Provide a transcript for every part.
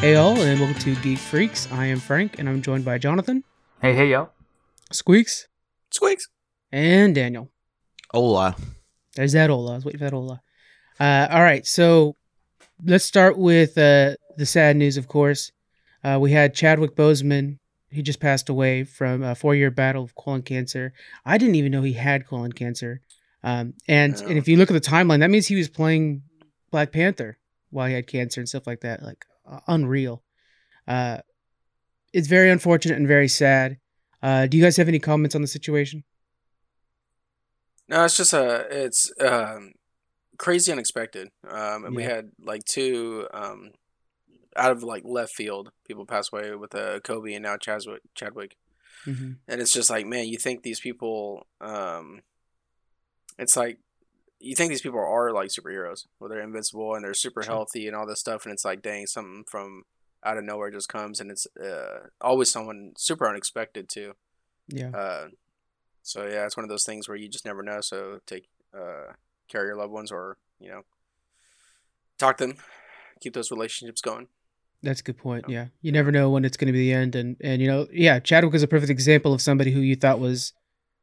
Hey all, and welcome to Geek Freaks. I am Frank, and I'm joined by Jonathan, Hey, hey, y'all. Squeaks, Squeaks. and Daniel. Hola. There's that Ola. I was waiting for that Ola. Uh, all right, so let's start with uh, the sad news, of course. Uh, we had Chadwick Boseman. He just passed away from a four-year battle of colon cancer. I didn't even know he had colon cancer. Um, and Yeah. and if you look at the timeline, that means he was playing Black Panther while he had cancer and stuff like that. Like unreal. Uh, it's very unfortunate and very sad. Uh, do you guys have any comments on the situation? No, it's just a it's um crazy unexpected. Um and we had like two um out of like left field people pass away with uh, Kobe and now Chadwick Chadwick. Mm-hmm. And it's just like, man, you think these people um it's like you think these people are like superheroes, where they're invincible and they're super healthy and all this stuff, and it's like, dang, something from out of nowhere just comes, and it's uh, always someone super unexpected too. Yeah. Uh, so yeah, it's one of those things where you just never know. So take uh, care of your loved ones, or you know, talk to them, keep those relationships going. That's a good point. Yeah. Yeah, you never know when it's going to be the end, and and you know, yeah, Chadwick is a perfect example of somebody who you thought was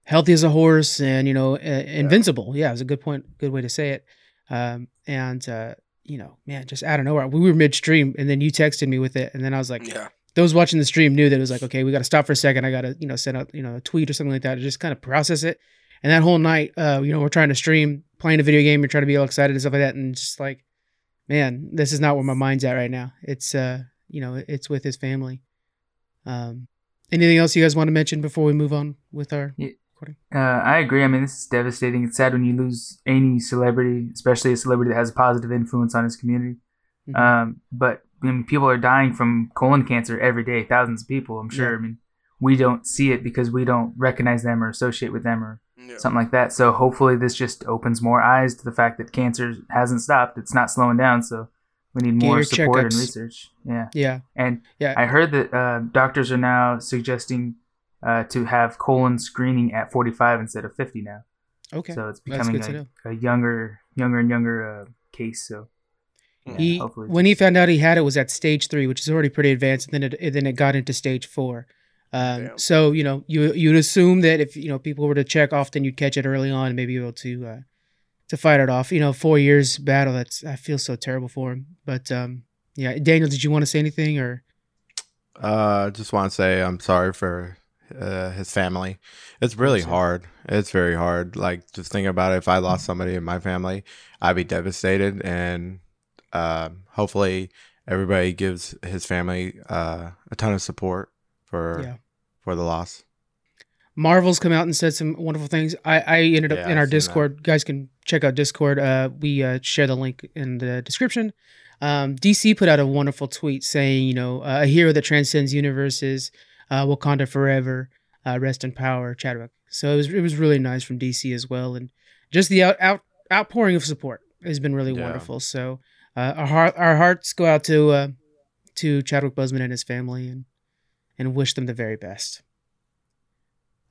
healthy as a horse and you know uh, invincible. Yeah, it was a good point, good way to say it. Um, and uh, you know, man, just out of nowhere, we were midstream, and then you texted me with it, and then I was like, Yeah, those watching the stream knew that it was like, okay, we got to stop for a second. I got to, you know, send out, you know, a tweet or something like that to just kind of process it. And that whole night, uh, you know, we're trying to stream, playing a video game, you're trying to be all excited and stuff like that, and just like, man, this is not where my mind's at right now. It's, uh, you know, it's with his family. Um, anything else you guys want to mention before we move on with our? Uh, I agree. I mean, this is devastating. It's sad when you lose any celebrity, especially a celebrity that has a positive influence on his community. Mhm. Um, but I mean, people are dying from colon cancer every day, thousands of people, I'm sure. Yeah. I mean, we don't see it because we don't recognize them or associate with them or yeah. something like that. So hopefully this just opens more eyes to the fact that cancer hasn't stopped. It's not slowing down. So we need Get more your support and research. Yeah. yeah, And Yeah. I heard that uh, doctors are now suggesting uh, to have colon screening at 45 instead of 50 now. okay. So it's becoming a, a younger, younger and younger uh, case. So yeah, he hopefully when he found out he had it was at stage three, which is already pretty advanced, and then it and then it got into stage four. Um, Damn. so you know you you'd assume that if you know people were to check often, you'd catch it early on and maybe be able to uh, to fight it off. You know, four years battle. That's I feel so terrible for him. But um, yeah, Daniel, did you want to say anything or? Uh, just want to say I'm sorry for uh, his family. It's really hard. It's very hard. Like just thinking about it. If I lost somebody in my family, I'd be devastated. And um, hopefully, everybody gives his family uh, a ton of support for Yeah. for the loss. Marvel's come out and said some wonderful things. I, I ended up Yeah, in our. Discord. Guys can check out Discord. Uh, we uh, share the link in the description. Um, DC put out a wonderful tweet saying, you know, uh, a hero that transcends universes, uh, Wakanda forever, uh, rest in power, Chadwick. So it was it was really nice from DC as well, and just the out, out outpouring of support has been really Yeah. wonderful. So uh, our heart, our hearts go out to uh, to Chadwick Boseman and his family, and and wish them the very best.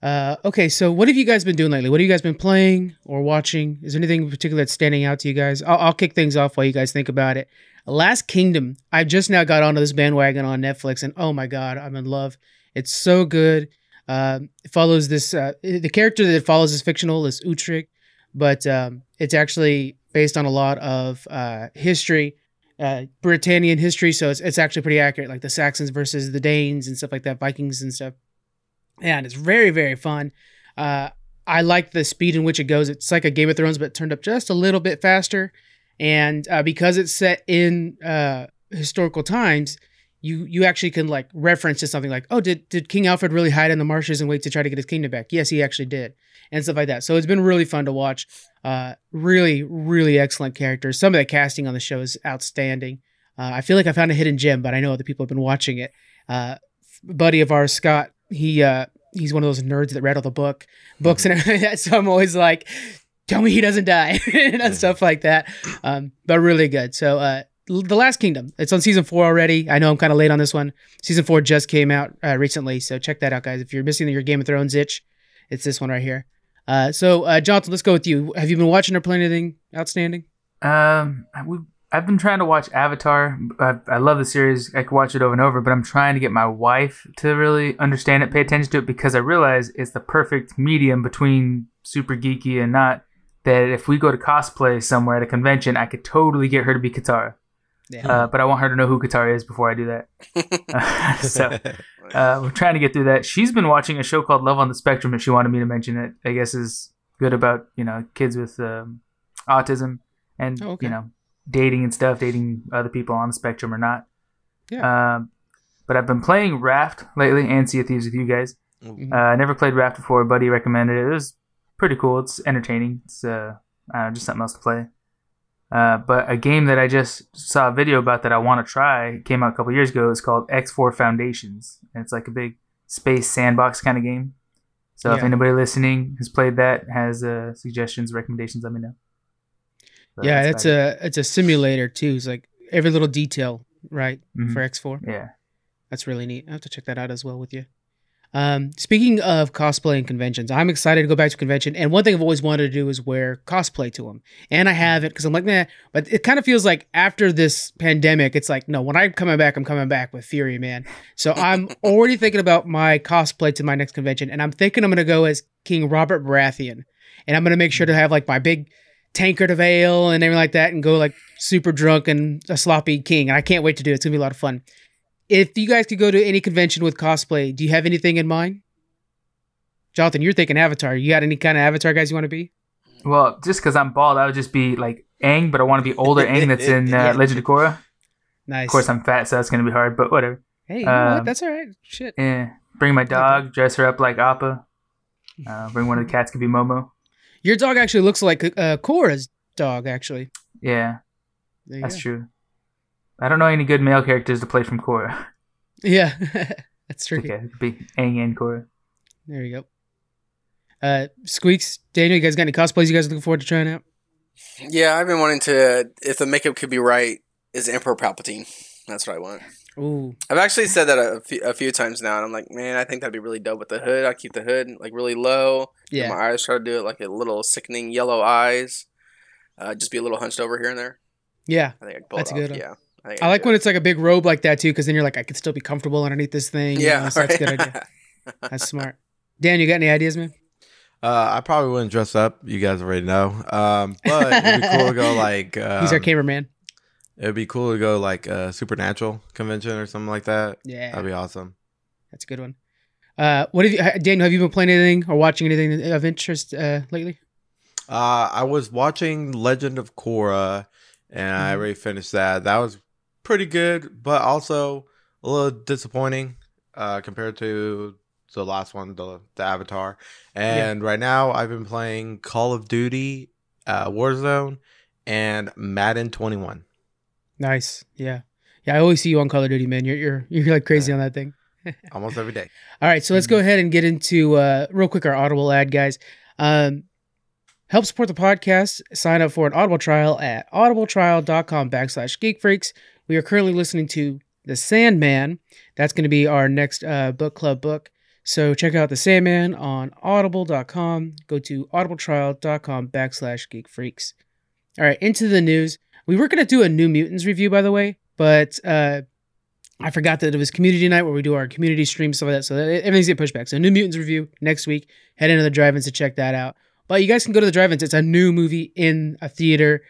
Uh, okay, so what have you guys been doing lately? What have you guys been playing or watching? Is there anything in particular that's standing out to you guys? I'll, I'll kick things off while you guys think about it. Last Kingdom. I just now got onto this bandwagon on Netflix, and oh my god, I'm in love. It's so good. Um, it follows this. Uh, the character that follows is fictional, is Uhtred, but um, it's actually based on a lot of uh, history, uh, Britannian history. So it's it's actually pretty accurate, like the Saxons versus the Danes and stuff like that, Vikings and stuff and it's very very fun. Uh, I like the speed in which it goes. It's like a Game of Thrones, but turned up just a little bit faster. And uh, because it's set in uh, historical times, you you actually can like reference to something like, oh, did did King Alfred really hide in the marshes and wait to try to get his kingdom back? Yes, he actually did, and stuff like that. So it's been really fun to watch. Uh, really really excellent characters. Some of the casting on the show is outstanding. Uh, I feel like I found a hidden gem, but I know other people have been watching it. Uh, buddy of ours, Scott, he uh he's one of those nerds that read all the book books and everything like that. So I'm always like, tell me he doesn't die and stuff like that. Um, but really good. So uh, The Last Kingdom. It's on season four already. I know I'm kind of late on this one. Season four just came out uh, recently, so check that out, guys. If you're missing your Game of Thrones itch, it's this one right here. Uh, so uh, Jonathan, let's go with you. Have you been watching or playing anything outstanding? Um, I, we, I've been trying to watch Avatar. I, I love the series. I could watch it over and over, but I'm trying to get my wife to really understand it, pay attention to it, because I realize it's the perfect medium between super geeky and not. That if we go to cosplay somewhere at a convention, I could totally get her to be Katara. Yeah. Uh, but I want her to know who Katara is before I do that. so uh, we're trying to get through that. She's been watching a show called Love on the Spectrum, and she wanted me to mention it. I guess is good about you know kids with um, autism and Oh, okay. you know dating and stuff, dating other people on the spectrum or not. Yeah. Um, but I've been playing Raft lately and Sea of Thieves with you guys. Mhm. Uh, I never played Raft before. A buddy recommended it. It was pretty cool. It's entertaining. It's uh, I don't know, just something else to play. Uh, but a game that I just saw a video about that I want to try came out a couple years ago. It's called X4 Foundations, and it's like a big space sandbox kind of game. So if anybody listening has played that, has uh, suggestions, recommendations, let me know. Yeah, that's it's a it's a simulator too. It's like every little detail, right, Mhm. for X4. yeah. That's really neat. I have to check that out as well with you. Um, speaking of cosplay and conventions, I'm excited to go back to convention. And one thing I've always wanted to do is wear cosplay to them. And I haven't because I'm like, nah. But it kind of feels like after this pandemic, it's like, no, when I'm coming back, I'm coming back with Fury, man. So I'm already thinking about my cosplay to my next convention. And I'm thinking I'm going to go as King Robert Baratheon. And I'm going to make sure to have like my big tankard of ale and everything like that and go like super drunk and a sloppy king. And I can't wait to do it. It's going to be a lot of fun if you guys could go to any convention with cosplay, do you have anything in mind? Jonathan, you're thinking Avatar. You got any kind of Avatar guys you want to be? Well, just because I'm bald, I would just be like Aang, but I want to be older Aang that's in uh, Yeah. Legend of Korra. Nice. Of course, I'm fat, so that's gonna be hard. But whatever. Hey, you know what? um, That's all right. Shit. Yeah. Bring my dog, dress her up like Appa. Uh, bring one of the cats, could be Momo. Your dog actually looks like uh, Korra's dog. Actually, Yeah, that's go. true. I don't know any good male characters to play from Korra. Yeah, that's true. okay, it could be Aang and Korra. There you go. Uh, Squeaks, Daniel, you guys got any cosplays you guys looking forward to trying out? Yeah, I've been wanting to. If the makeup could be right, is Emperor Palpatine. That's what I want. Ooh, I've actually said that a few, a few times now, and I'm like, man, I think that'd be really dope with the hood. I keep the hood like really low. Yeah, My eyes try to do it like a little sickening yellow eyes. Uh, just be a little hunched over here and there. yeah. I think I pull That's it a off. good one. Yeah. I, I like when it. it's like a big robe like that too, because then you're like, I could still be comfortable underneath this thing. you Yeah, know, so that's a good idea. That's smart. Dan, you got any ideas, man? Uh, I probably wouldn't dress up. You guys already know. Um, but it'd be cool to go like. Um, He's our cameraman. It'd be cool to go like a supernatural convention or something like that. Yeah, That'd be awesome. that's a good one. Uh, what have you, Daniel? Have you been playing anything or watching anything of interest uh, lately? Uh, I was watching Legend of Korra, and I Mhm. already finished that. That was pretty good, but also a little disappointing uh, compared to the last one, the the Avatar. And right now, I've been playing Call of Duty, uh, Warzone, and Madden 21. Nice. Yeah, yeah. I always see you on Call of Duty, man. You're you're you're like crazy on that thing. Almost every day. All right, so let's go ahead and get into uh, real quick our Audible ad, guys. Um, help support the podcast. Sign up for an Audible trial at audibletrial.com backslash geekfreaks. We are currently listening to The Sandman. That's going to be our next uh, book club book. So check out The Sandman on audible.com. Go to audibletrial.com backslash geekfreaks. All right, into the news. We were going to do a New Mutants review, by the way, but uh, I forgot that it was community night where we do our community stream stuff like that. So everything's get pushed back. So New Mutants review next week. Head into the drive-ins to check that out. But you guys can go to the drive-ins. It's a new movie in a theater.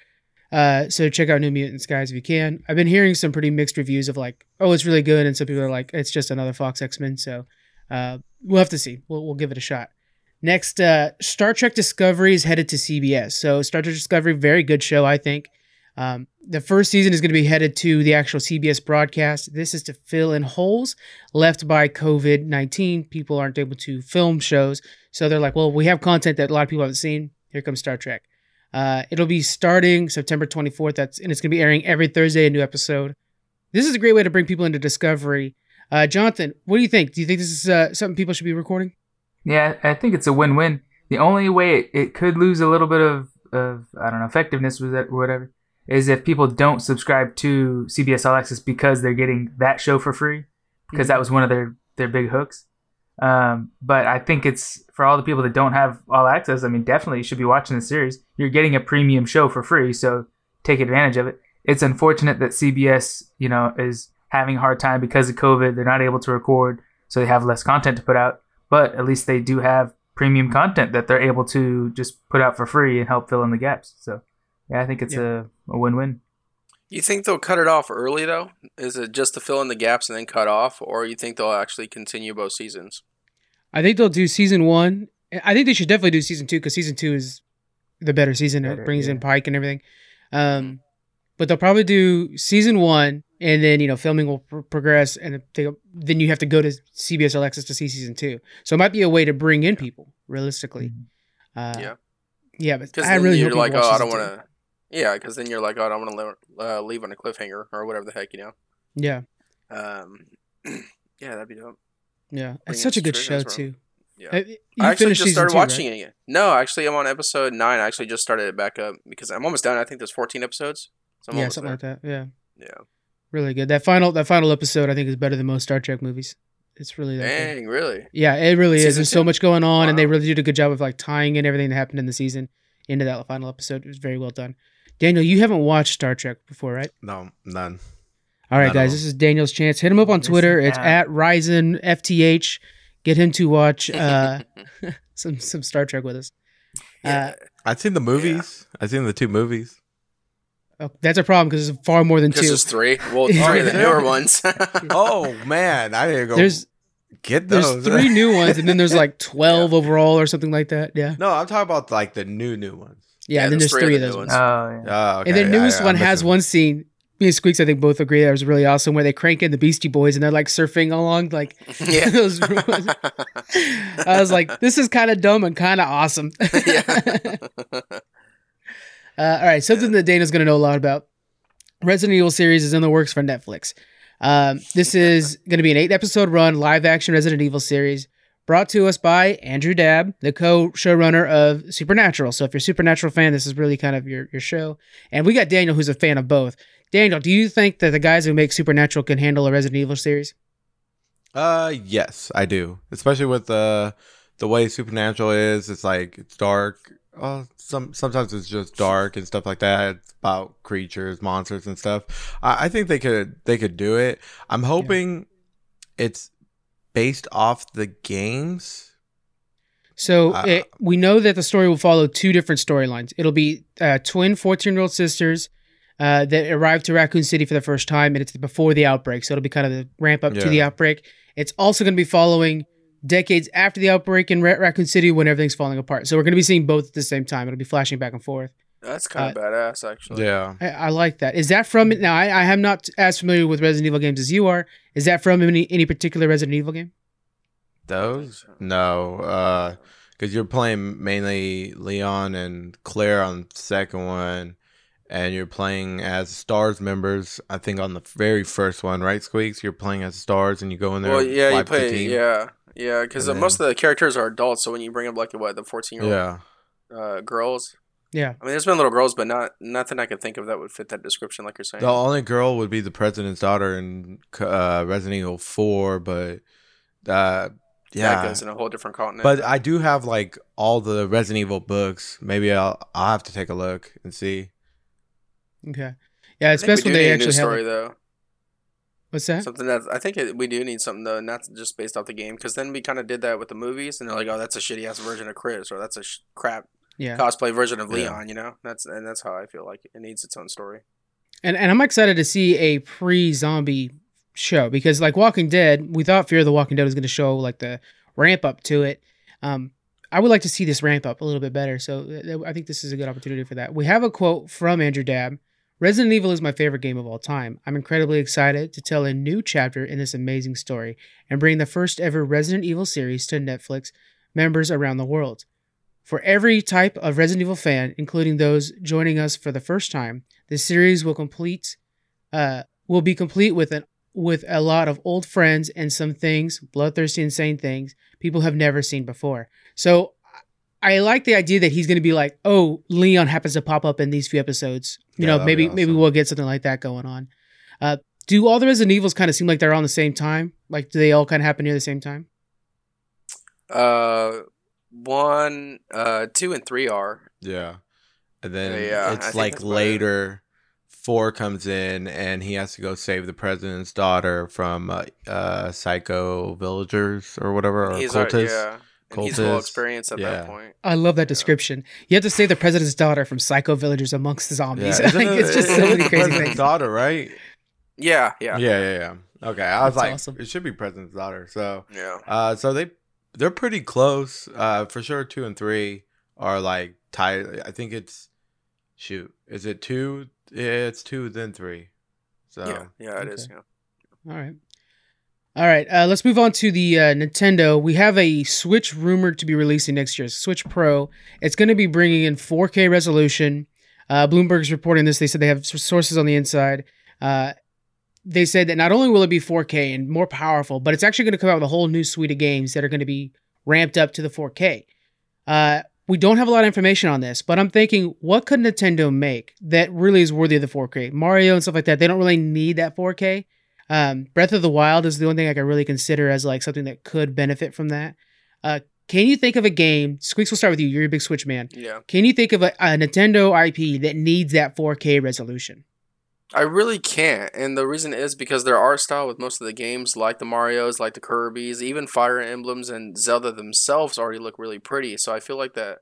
Uh, so check out New Mutants, guys, if you can. I've been hearing some pretty mixed reviews of like, oh, it's really good, and some people are like, it's just another Fox X Men. So uh, we'll have to see. We'll we'll give it a shot. Next, uh, Star Trek Discovery is headed to CBS. So Star Trek Discovery, very good show, I think. Um, the first season is going to be headed to the actual CBS broadcast. This is to fill in holes left by COVID 19. People aren't able to film shows. So they're like, well, we have content that a lot of people haven't seen. Here comes Star Trek. Uh, it'll be starting September 24th. That's and it's going to be airing every Thursday, a new episode. This is a great way to bring people into Discovery. Uh, Jonathan, what do you think? Do you think this is uh, something people should be recording? Yeah, I think it's a win-win. The only way it, it could lose a little bit of, of I don't know effectiveness was that or whatever is if people don't subscribe to CBS All Access because they're getting that show for free because that was one of their their big hooks. Um, but I think it's for all the people that don't have All Access. I mean, definitely you should be watching the series. You're getting a premium show for free, so take advantage of it. it's unfortunate that CBS, you know, is having a hard time because of COVID. They're not able to record, so they have less content to put out. But at least they do have premium content that they're able to just put out for free and help fill in the gaps. So, yeah, I think it's Yeah. a, a win-win. You think they'll cut it off early though? Is it just to fill in the gaps and then cut off, or you think they'll actually continue both seasons? I think they'll do season one. I think they should definitely do season two because season two is the better season. Better, it brings in. Pike and everything. Um, but they'll probably do season one, and then you know filming will pr- progress, and they, then you have to go to CBS All Access to see season two. So it might be a way to bring in people realistically. Uh, Yeah. yeah, but I really you're hope like, oh, I don't want to. Yeah, because then you're like, oh, I don't want to uh, leave on a cliffhanger or whatever the heck, you know. Yeah, Um, yeah, that'd be dope. yeah, it's such a good show too. Yeah. You I actually finished just started two, right? watching it again. No, actually, I'm on episode nine. I actually just started it back up because I'm almost done. I think there's 14 episodes. So I'm yeah, something there. like that. Yeah, Yeah. really good. That final that final episode I think is better than most Star Trek movies. It's really good. Dang, really? Yeah, it really is. Season There's so much going on, and they really did a good job of like tying in everything that happened in the season into that final episode. It was very well done. Daniel, you haven't watched Star Trek before, right? No, none. All right, Not at guys, all. this is Daniel's chance. Hit him up on Yes, Twitter. It's at Ryzen FTH. Get him to watch uh, some some Star Trek with us. yeah. I've seen the movies. I've seen the two movies. Oh, that's a problem because it's far more than Because two. there's three. Well, three of the newer ones. Oh man, I didn't go There's get there's three new ones, and then there's like twelve overall or something like that. Yeah, no, I'm talking about like the new new ones. Yeah. Yeah, and then there's there's three three of of those new ones. Oh, yeah. Oh, okay. And the newest I- one has one scene. Me and Squeaks, I think, both agree that was really awesome, where they crank in the Beastie Boys and they're like surfing along. Like, yeah. those ruins. I was like, this is kind of dumb and kind of awesome. yeah. Uh, all right, something that Dana's going to know a lot about. Resident Evil series is in the works for Netflix. Um, this is going to be an eight episode run live action Resident Evil series brought to us by Andrew Dabb, the co showrunner of Supernatural. So if you're a Supernatural fan, this is really kind of your, your show. And we got Daniel, who's a fan of both. Daniel, do you think that the guys who make Supernatural can handle a Resident Evil series? Uh, yes, I do. Especially with the the way Supernatural is. It's like it's dark. Uh, some sometimes it's just dark and stuff like that. It's about creatures, monsters, and stuff. I, I think they could they could do it. I'm hoping it's based off the games. So Uh, it, we know that the story will follow two different storylines. It'll be uh, twin 14 year old sisters uh, that arrive to Raccoon City for the first time, and it's before the outbreak. So it'll be kind of the ramp up to the outbreak. It's also going to be following decades after the outbreak in Ra- Raccoon City when everything's falling apart. So we're going to be seeing both at the same time. It'll be flashing back and forth. That's kind of badass, actually. Yeah. I, I like that. Is that from now? I, I am not as familiar with Resident Evil games as you are. Is that from any any particular Resident Evil game? Those? so. No. Uh, because you're playing mainly Leon and Claire on the second one, and you're playing as Stars members. I think on the very first one, right, Squeaks? You're playing as Stars, and you go in there. Well, yeah, you wipe the play. team. Yeah, yeah, because most of the characters are adults. So when you bring up like what the 14 year old Yeah. uh, girls, Yeah. I mean, there's been little girls, but not nothing I can think of that would fit that description, like you're saying. The only girl would be the president's daughter in uh, Resident Evil 4, but uh, yeah, That goes in a whole different continent. But I do have like all the Resident Evil books. Maybe I'll I'll have to take a look and see. Okay. Yeah, it's best when do they need a new actually have. story though. What's that? Something that I think it, we do need something though, not just based off the game, because then we kind of did that with the movies, and they're like, "Oh, that's a shitty ass version of Chris," or "That's a sh- crap Yeah. cosplay version of Yeah. Leon." You know, that's and that's how I feel like it needs its own story. And and I'm excited to see a pre-zombie show because like Walking Dead, we thought Fear of the Walking Dead was going to show like the ramp up to it. Um, I would like to see this ramp up a little bit better. So uh, I think this is a good opportunity for that. We have a quote from Andrew Dabb. Resident Evil is my favorite game of all time. I'm incredibly excited to tell a new chapter in this amazing story and bring the first ever Resident Evil series to Netflix members around the world. For every type of Resident Evil fan, including those joining us for the first time, the series will complete uh, will be complete with an with a lot of old friends and some things, bloodthirsty, insane things people have never seen before. So I like the idea that he's going to be like, oh, Leon happens to pop up in these few episodes. You Yeah, know, maybe maybe we'll get something like that going on. Uh, do all the Resident Evils kind of seem like they're on the same time? Like, do they all kind of happen near the same time? Uh, one, uh, two, and three are. Yeah. And then Yeah, it's think like that's about it. later four comes in and he has to go save the president's daughter from uh, uh psycho villagers or whatever or he's our, cultists. yeah, and he's well Cultists, experienced at yeah. that point. I love that description. You have to save the president's daughter from psycho villagers amongst the zombies. Isn't Like, it- it's just so many crazy things. daughter, right? Yeah, yeah, Yeah, yeah, yeah. Okay, I was That's like, awesome. it should be president's daughter. So, yeah. uh, so they they're pretty close. Uh, for sure, two and three are like tied. I think it's shoot, is it two? Yeah, it's two then three. So Yeah, yeah, it is. okay. Yeah. All right. All right. Uh, let's move on to the uh, Nintendo. We have a Switch rumored to be releasing next year, Switch Pro. It's going to be bringing in 4K resolution. Uh, Bloomberg's reporting this. They said they have sources on the inside. Uh, they said that not only will it be 4K and more powerful, but it's actually going to come out with a whole new suite of games that are going to be ramped up to the 4K. Uh, we don't have a lot of information on this, but I'm thinking, what could Nintendo make that really is worthy of the 4K? Mario and stuff like that, they don't really need that 4K. Um, Breath of the Wild is the only thing I can really consider as like something that could benefit from that. Uh, can you think of a game? Squeaks, we'll start with you. You're a big Switch man. Yeah. Can you think of a, a Nintendo IP that needs that 4K resolution? I really can't, and the reason is because their art style with most of the games, like the Mario's, like the Kirby's, even Fire Emblems and Zelda themselves, already look really pretty. So I feel like that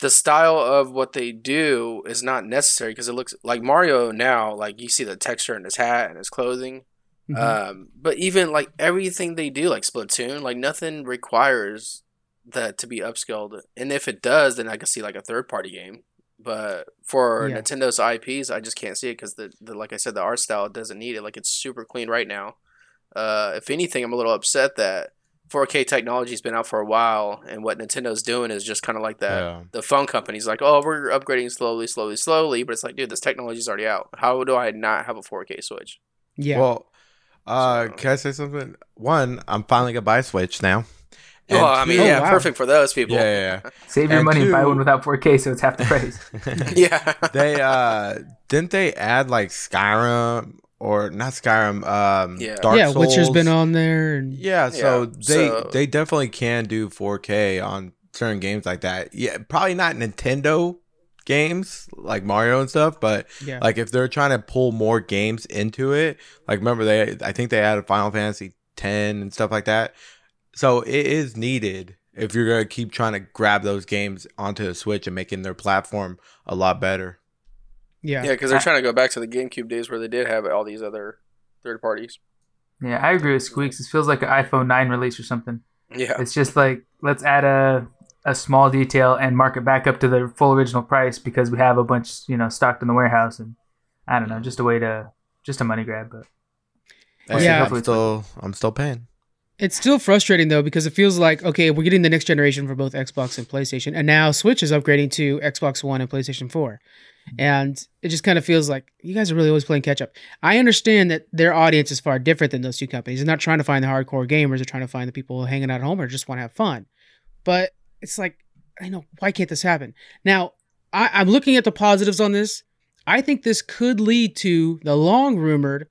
the style of what they do is not necessary because it looks like Mario now. Like you see the texture in his hat and his clothing, Mhm. um, but even like everything they do, like Splatoon, like nothing requires that to be upscaled. And if it does, then I can see like a third party game. But for Yeah. Nintendo's IPs, I just can't see it because the, the like I said, the art style doesn't need it. Like it's super clean right now. Uh, if anything, I'm a little upset that 4K technology's been out for a while, and what Nintendo's doing is just kind of like that. Yeah. The phone company's like, oh, we're upgrading slowly, slowly, slowly, but it's like, dude, this technology's already out. How do I not have a 4K Switch? yeah. Well, uh, So- can I say something? One, I'm finally gonna buy a Switch now. And well, I mean, Oh, yeah, wow. perfect for those people. yeah, yeah, Save your And money and buy one without 4K, so it's half the price. yeah. yeah. they uh didn't they add like Skyrim or not Skyrim? Um, Yeah. Dark yeah, Souls. Witcher's been on there, and Yeah, so Yeah, they so- they definitely can do 4K on certain games like that. Yeah, probably not Nintendo games like Mario and stuff, but yeah, like if they're trying to pull more games into it, like remember they I think they added Final Fantasy 10 and stuff like that. So it is needed if you're going to keep trying to grab those games onto the Switch and making their platform a lot better. yeah, Yeah, because they're trying to go back to the GameCube days where they did have all these other third parties. Yeah, I agree with Squeaks. It feels like an iPhone 9 release or something. Yeah. It's just like let's add a a small detail and mark it back up to the full original price because we have a bunch, you know, stocked in the warehouse and I don't know, just a way to just a money grab, but Hey, Yeah. I'm still I'm still paying. It's still frustrating though because it feels like okay, we're getting the next generation for both Xbox and PlayStation, and now Switch is upgrading to Xbox One and PlayStation 4. Mm-hmm. And it just kind of feels like you guys are really always playing catch up. I understand that their audience is far different than those two companies. They're not trying to find the hardcore gamers, they're trying to find the people hanging out at home or just want to have fun. But it's like, I know, why can't this happen? Now, I, I'm looking at the positives on this. I think this could lead to the long rumored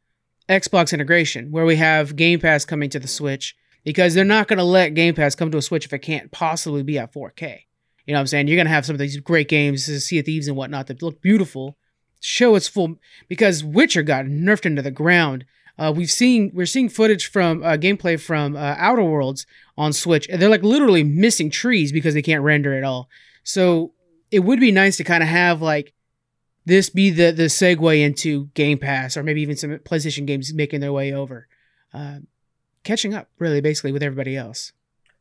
Xbox integration, where we have Game Pass coming to the Switch, because they're not going to let Game Pass come to a Switch if it can't possibly be at 4K. You know what I'm saying? You're going to have some of these great games, Sea of Thieves and whatnot, that look beautiful, show its full, because Witcher got nerfed into the ground. Uh, we've seen we're seeing footage from uh, gameplay from uh, Outer Worlds on Switch, and they're like literally missing trees because they can't render at all. So it would be nice to kind of have like this be the the segue into Game Pass or maybe even some PlayStation games making their way over, uh, catching up really basically with everybody else.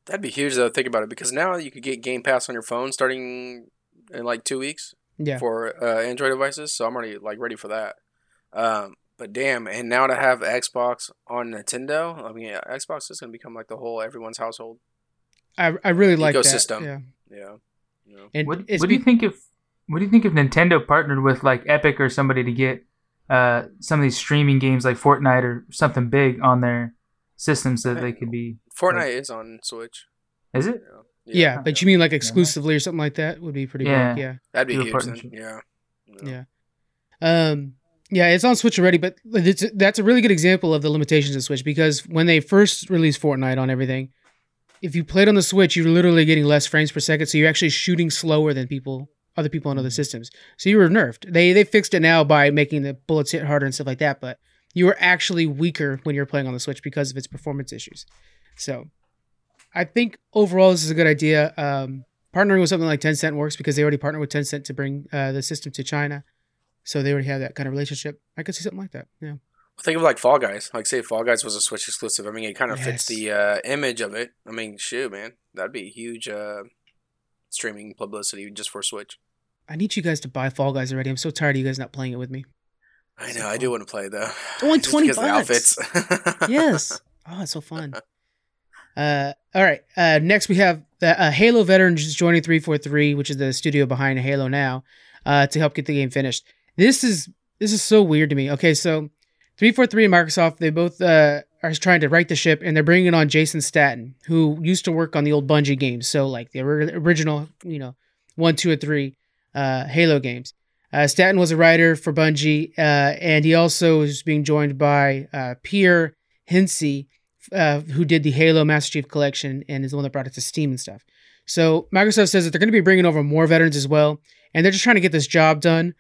That'd be huge though. Think about it, because now you could get Game Pass on your phone starting in like two weeks Yeah, for uh, Android devices. So I'm already like ready for that. Um, but damn, and now to have Xbox on Nintendo, I mean, yeah, Xbox is gonna become like the whole everyone's household. I I really like Ecosystem. that. Yeah, Yeah. You know? and what, what do you think if what do you think if Nintendo partnered with like Epic or somebody to get uh, some of these streaming games like Fortnite or something big on their system so that they could be Fortnite is on Switch. is it? Yeah. Yeah, but you mean like exclusively or something like that would be pretty Yeah. big. Yeah. That'd be Do a huge. Then. partnership. Yeah. Yeah. Um, yeah, it's on Switch already, but it's, that's a really good example of the limitations of Switch because when they first released Fortnite on everything, if you played on the Switch, you're literally getting less frames per second, so you're actually shooting slower than people other people on other systems. So you were nerfed. They they fixed it now by making the bullets hit harder and stuff like that, but you were actually weaker when you're playing on the Switch because of its performance issues. So I think overall this is a good idea. Um, partnering with something like Tencent works because they already partnered with Tencent to bring uh, the system to China. So they already have that kind of relationship. I could see something like that. Yeah. Think of like Fall Guys. Like say Fall Guys was a Switch exclusive. I mean, it kind of fits the uh, image of it. I mean, shoot, man, that'd be a huge uh, streaming publicity just for Switch. I need you guys to buy Fall Guys already. I'm so tired of you guys not playing it with me. I So know. I do want to play though. Only Just 20 because of the bucks. outfits. yes. Oh, it's so fun. Uh, all right. Uh, next, we have the uh, Halo veterans joining 343, which is the studio behind Halo now, uh, to help get the game finished. This is this is so weird to me. Okay, so 343 and Microsoft, they both uh, are trying to right the ship, and they're bringing on Jason Staten, who used to work on the old Bungie games, so like the original, you know, one, two, or three uh, Halo games. Uh, Staten was a writer for Bungie, uh, and he also is being joined by uh, Pierre Hintze, uh, who did the Halo Master Chief Collection and is the one that brought it to Steam and stuff. So Microsoft says that they're going to be bringing over more veterans as well, and they're just trying to get this job done.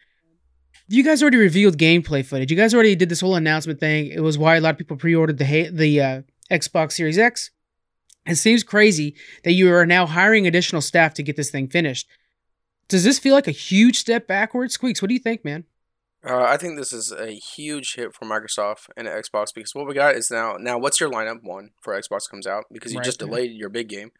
You guys already revealed gameplay footage. You guys already did this whole announcement thing. It was why a lot of people pre-ordered the the uh, Xbox Series X. It seems crazy that you are now hiring additional staff to get this thing finished. Does this feel like a huge step backwards? Squeaks, what do you think, man? Uh, I think this is a huge hit for Microsoft and Xbox because what we got is now now what's your lineup one for Xbox comes out because you Right, just delayed your big game.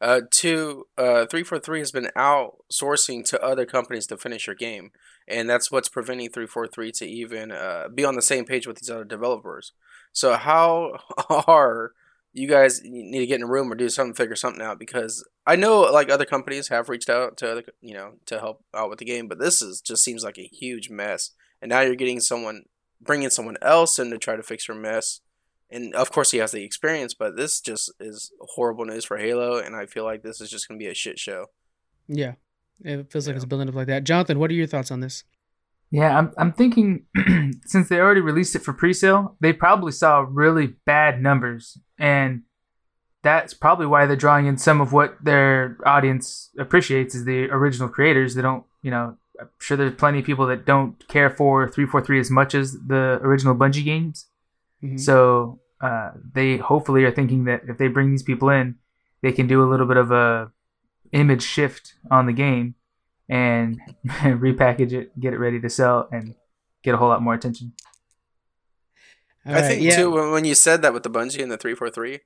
Uh, two, uh, three four three has been outsourcing to other companies to finish your game, and that's what's preventing three four three to even uh, be on the same page with these other developers. So how are you guys need to get in a room or do something, figure something out because I know like other companies have reached out to other you know to help out with the game, but this is just seems like a huge mess and now you're getting someone bringing someone else in to try to fix your mess and of course he has the experience but this just is horrible news for halo and i feel like this is just going to be a shit show Yeah, it feels like Yeah. it's building up like that. Jonathan, what are your thoughts on this? Yeah, I'm I'm thinking since they already released it for pre-sale, they probably saw really bad numbers, and that's probably why they're drawing in some of what their audience appreciates is the original creators. They don't, you know, I'm sure there's plenty of people that don't care for 343 as much as the original Bungie games. Mhm. So uh, they hopefully are thinking that if they bring these people in, they can do a little bit of a image shift on the game and repackage it, get it ready to sell, and get a whole lot more attention. All i right, think yeah. too when, when you said that with the bungie and the 343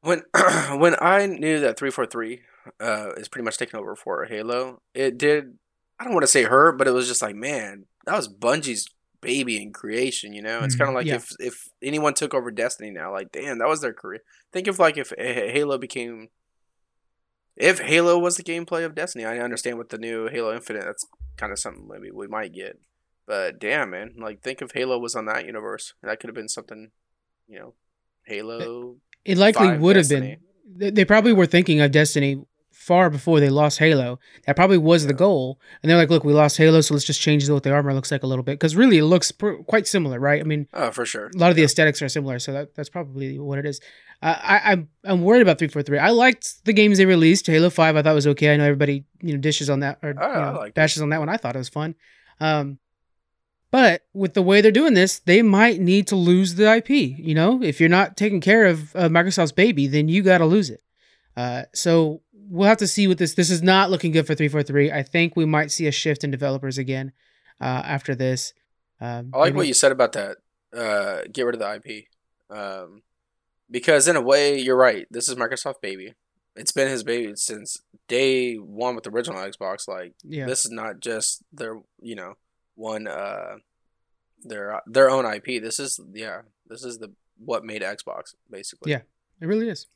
when when i knew that 343 uh, is pretty much taking over for halo it did i don't want to say hurt but it was just like man that was bungie's baby in creation you know it's Mhm. kind of like Yeah. if if anyone took over destiny now like damn that was their career think of like if halo became if halo was the gameplay of destiny i understand with the new halo infinite that's kind of something maybe we might get but damn man like think if halo was on that universe that could have been something you know halo It likely 5 would have been. They, probably were thinking of Destiny far before they lost Halo. That probably was the goal. And they're like, look, we lost Halo, so let's just change what the armor looks like a little bit. Because really, it looks pr- quite similar, right? I mean, oh for sure a lot of the aesthetics are similar, so that, that's probably what it is. Uh, I, I'm I'm worried about three four three. I liked the games they released. Halo Five, I thought was okay. I know everybody you know dishes on that or Oh, you know, liked it. on that one. I thought it was fun. Um, but with the way they're doing this, they might need to lose the IP. You know, if you're not taking care of uh, Microsoft's baby, then you got to lose it. Uh, so we'll have to see what this. This is not looking good for three four three. I think we might see a shift in developers again uh, after this. Um, I like maybe- what you said about that. Uh, get rid of the IP, um, because in a way, you're right. This is Microsoft baby. It's been his baby since day one with the original Xbox. Like Yeah. this is not just their, you know, one uh, their their own IP. This is yeah, this is the what made Xbox basically. Yeah. It really is.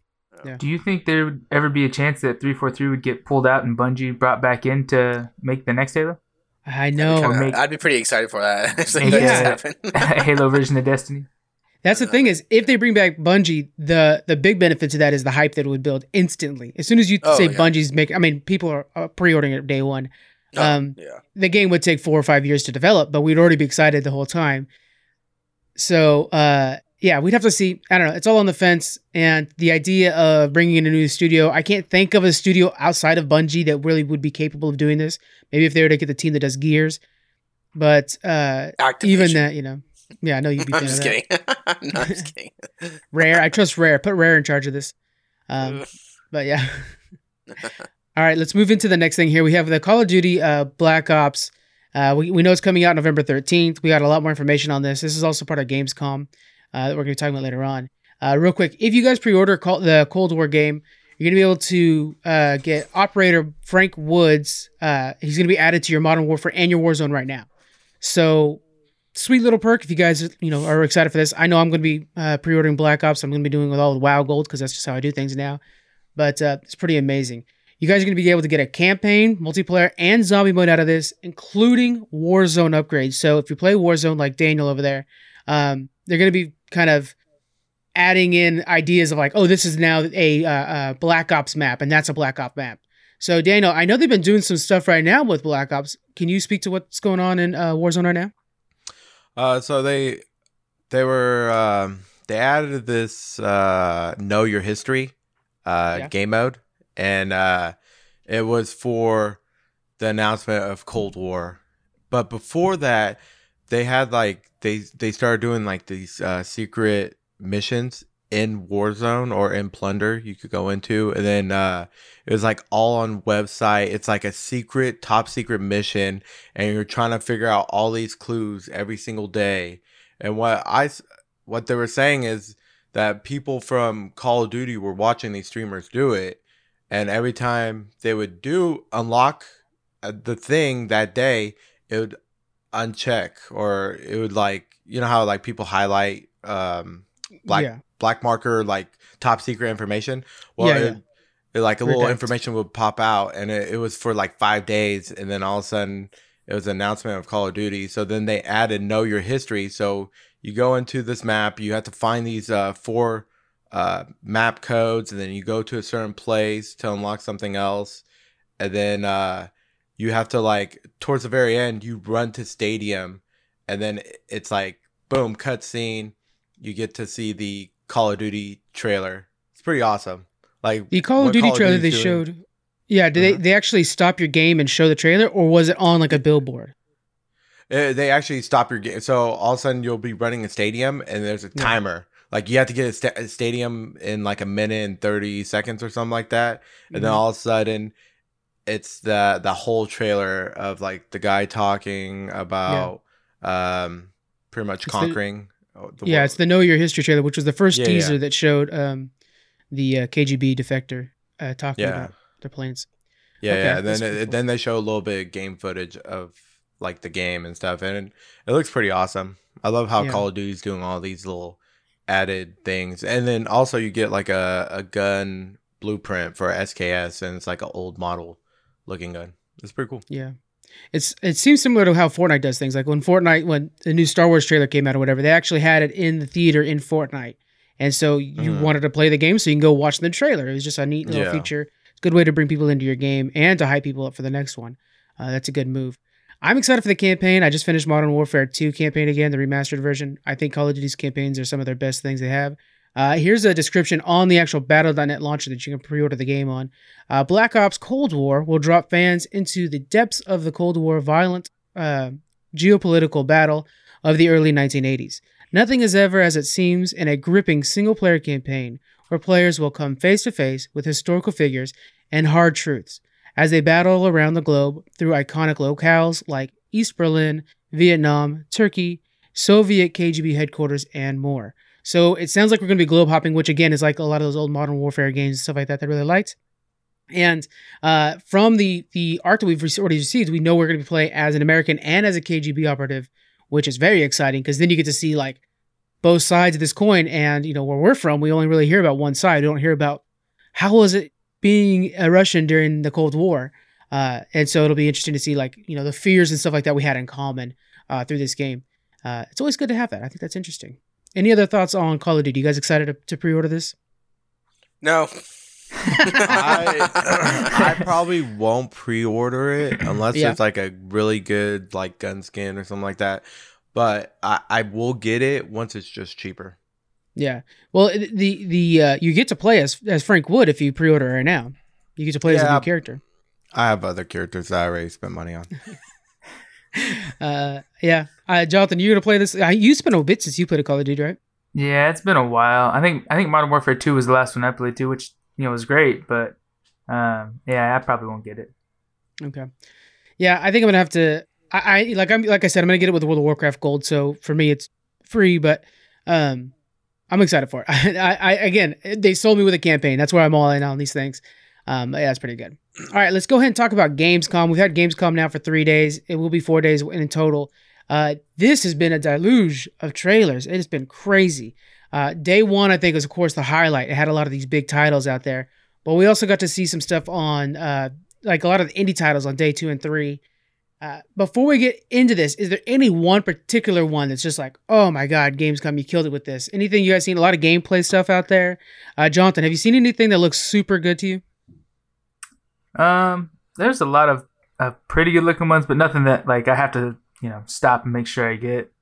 Yeah. Do you think there would ever be a chance that 343 would get pulled out and Bungie brought back in to make the next Halo? I I'd be know. kinda- make- I'd be pretty excited for that. if Make that Yeah. just happened. Halo version of Destiny? That's the thing is, if they bring back Bungie, the the big benefit to that is the hype that it would build instantly. As soon as you Oh, say yeah. Bungie's making, I mean, people are uh, pre-ordering it day one. Oh, Um, yeah. The game would take four or five years to develop, but we'd already be excited the whole time. So, uh, yeah, we'd have to see. I don't know. It's all on the fence. And the idea of bringing in a new studio, I can't think of a studio outside of Bungie that really would be capable of doing this. Maybe if they were to get the team that does Gears, but uh, even that, you know, yeah, I know you'd be. I'm just kidding. no, I'm just kidding. Rare, I trust Rare. Put Rare in charge of this. Um, but yeah. All right, let's move into the next thing here. We have the Call of Duty uh, Black Ops. Uh, we, we know it's coming out November 13th. We got a lot more information on this. This is also part of Gamescom uh, that we're going to be talking about later on. Uh, real quick, if you guys pre-order call, the Cold War game, you're going to be able to uh, get operator Frank Woods. Uh, he's going to be added to your Modern Warfare and your Warzone right now. So sweet little perk if you guys you know are excited for this. I know I'm going to be uh, pre-ordering Black Ops. I'm going to be doing with all the WoW Gold because that's just how I do things now. But uh, it's pretty amazing. You guys are going to be able to get a campaign, multiplayer, and zombie mode out of this, including Warzone upgrades. So if you play Warzone like Daniel over there, um, they're going to be kind of adding in ideas of like, oh, this is now a, uh, uh, Black Ops map, and that's a Black Ops map. So Daniel, I know they've been doing some stuff right now with Black Ops. Can you speak to what's going on in uh, Warzone right now? Uh, so they they were um, they added this uh, know your history uh, yeah. game mode, and uh, it was for the announcement of Cold War. But before that, they had like they they started doing like these uh, secret missions in Warzone or in Plunder you could go into, and then uh, it was like all on website. It's like a secret, top secret mission, and you're trying to figure out all these clues every single day. And what I what they were saying is that people from Call of Duty were watching these streamers do it, and every time they would do unlock uh, the thing that day, it would uncheck or it would like you know how like people highlight um black yeah. Black marker like top secret information. Well, yeah, it, it, like a little information would pop out, and it, it was for like five days, and then all of a sudden it was an announcement of Call of Duty. So then they added know your history. So you go into this map, you have to find these uh, four uh, map codes, and then you go to a certain place to unlock something else, and then uh, you have to like towards the very end, you run to stadium, and then it's like boom, cutscene. You get to see the Call of Duty trailer. It's pretty awesome. Like the Call of Duty Call trailer of they doing. showed. Yeah, did uh-huh. they they actually stop your game and show the trailer, or was it on like a billboard? Uh, they actually stop your game. So all of a sudden you'll be running a stadium, and there's a timer. Yeah. Like you have to get a, st- a, stadium in like a minute and thirty seconds or something like that, and mm-hmm. then all of a sudden it's the the whole trailer of like the guy talking about yeah. um pretty much conquering. Oh, yeah, world. it's the Know Your History trailer, which was the first yeah, teaser yeah. that showed um, the uh, KGB defector uh, talking yeah. about the planes. Yeah, okay, yeah. And then it, then they show a little bit of game footage of like the game and stuff, and it, it looks pretty awesome. I love how Call of Duty's doing all these little added things, and then also you get like a, a gun blueprint for SKS, and it's like an old model looking gun. It's pretty cool. Yeah, it's it seems similar to how Fortnite does things. Like when Fortnite, when the new Star Wars trailer came out or whatever, they actually had it in the theater in Fortnite, and so you mm. wanted to play the game, so you can go watch the trailer. It was just a neat little yeah. feature. Good way to bring people into your game and to hype people up for the next one. Uh, that's a good move. I'm excited for the campaign. I just finished Modern Warfare 2 campaign again, the remastered version. I think Call of Duty's campaigns are some of their best things they have. Uh, here's a description on the actual Battle.net launcher that you can pre-order the game on. Uh, Black Ops Cold War will drop fans into the depths of the Cold War violent uh, geopolitical battle of the early 1980s. Nothing is ever as it seems in a gripping single-player campaign where players will come face to face with historical figures and hard truths as they battle around the globe through iconic locales like East Berlin, Vietnam, Turkey, Soviet KGB headquarters, and more. So it sounds like we're going to be globe hopping, which again is like a lot of those old Modern Warfare games and stuff like that that I really liked. And uh, from the the art that we've already received, we know we're going to be playing as an American and as a KGB operative, which is very exciting because then you get to see like both sides of this coin. And you know where we're from, we only really hear about one side. We don't hear about how was it being a Russian during the Cold War. Uh, and so it'll be interesting to see like you know the fears and stuff like that we had in common uh, through this game. Uh, it's always good to have that. I think that's interesting. Any other thoughts on Call of Duty? You guys excited to, to pre-order this? No. I, I probably won't pre-order it unless yeah. it's like a really good like gun skin or something like that. But I, I will get it once it's just cheaper. Yeah. Well, the the uh, you get to play as as Frank Wood if you pre-order right now. You get to play as a new character. I have other characters that I already spent money on. Uh, yeah. Uh, Jonathan, you're gonna play this? Uh, you spent a bit since you played a Call of Duty, right? Yeah, it's been a while. I think I think Modern Warfare Two was the last one I played too, which you know was great. But um, yeah, I probably won't get it. Okay. Yeah, I think I'm gonna have to. I, I like I'm like I said, I'm gonna get it with World of Warcraft Gold. So for me, it's free, but um, I'm excited for it. I, I again, they sold me with a campaign. That's where I'm all in on these things. Um, yeah, it's pretty good. All right, let's go ahead and talk about Gamescom. We've had Gamescom now for three days. It will be four days in total. Uh, this has been a deluge of trailers. It has been crazy. Uh, day one, I think, was of course the highlight. It had a lot of these big titles out there, but we also got to see some stuff on uh, like a lot of the indie titles on day two and three. Uh, before we get into this, is there any one particular one that's just like, oh my god, Gamescom, you killed it with this? Anything you guys seen? A lot of gameplay stuff out there. Uh, Jonathan, have you seen anything that looks super good to you? Um, there's a lot of uh, pretty good looking ones, but nothing that like I have to you know stop and make sure I get.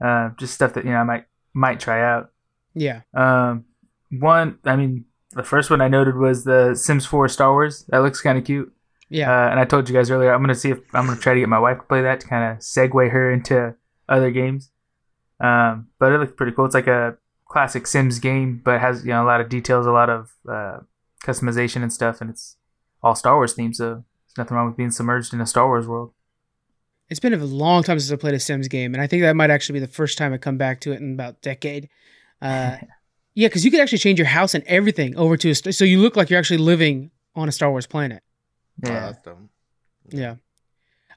Uh, just stuff that you know I might might try out. Yeah, Um, one, I mean, the first one I noted was the Sims 4 Star Wars. That looks kind of cute. yeah, Uh, and I told you guys earlier, I'm gonna see if I'm gonna try to get my wife to play that to kind of segue her into other games. Um, but it looks pretty cool. It's like a classic Sims game, but has you know a lot of details, a lot of uh, customization and stuff, and it's all Star Wars themes. So there's nothing wrong with being submerged in a Star Wars world. it's been a long time since I played a Sims game, and I think that might actually be the first time I come back to it in about a decade. Uh, yeah, because you could actually change your house and everything over to a st- so you look like you're actually living on a Star Wars planet. Oh, Yeah. that's dumb. Yeah.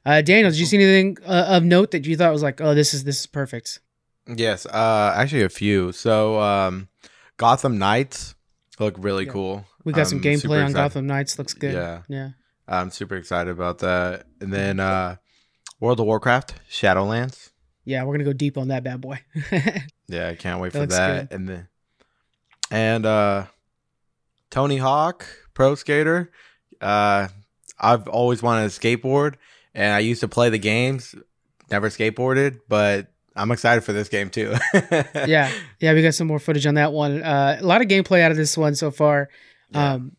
Uh, Daniel, did you see anything uh, of note that you thought was like, oh, this is this is perfect? Yes, uh, actually a few. So, um, Gotham Knights look really Yeah. cool. We got some I'm gameplay on Gotham Knights. Looks good. Yeah, Yeah. I'm super excited about that. And then uh, World of Warcraft, Shadowlands. Yeah, we're gonna go deep on that bad boy. Yeah, I can't wait That for that. And then and uh Tony Hawk, Pro Skater. Uh I've always wanted a skateboard and I used to play the games, never skateboarded, but I'm excited for this game too. yeah, yeah, we got some more footage on that one. Uh, a lot of gameplay out of this one so far. Yeah. Um,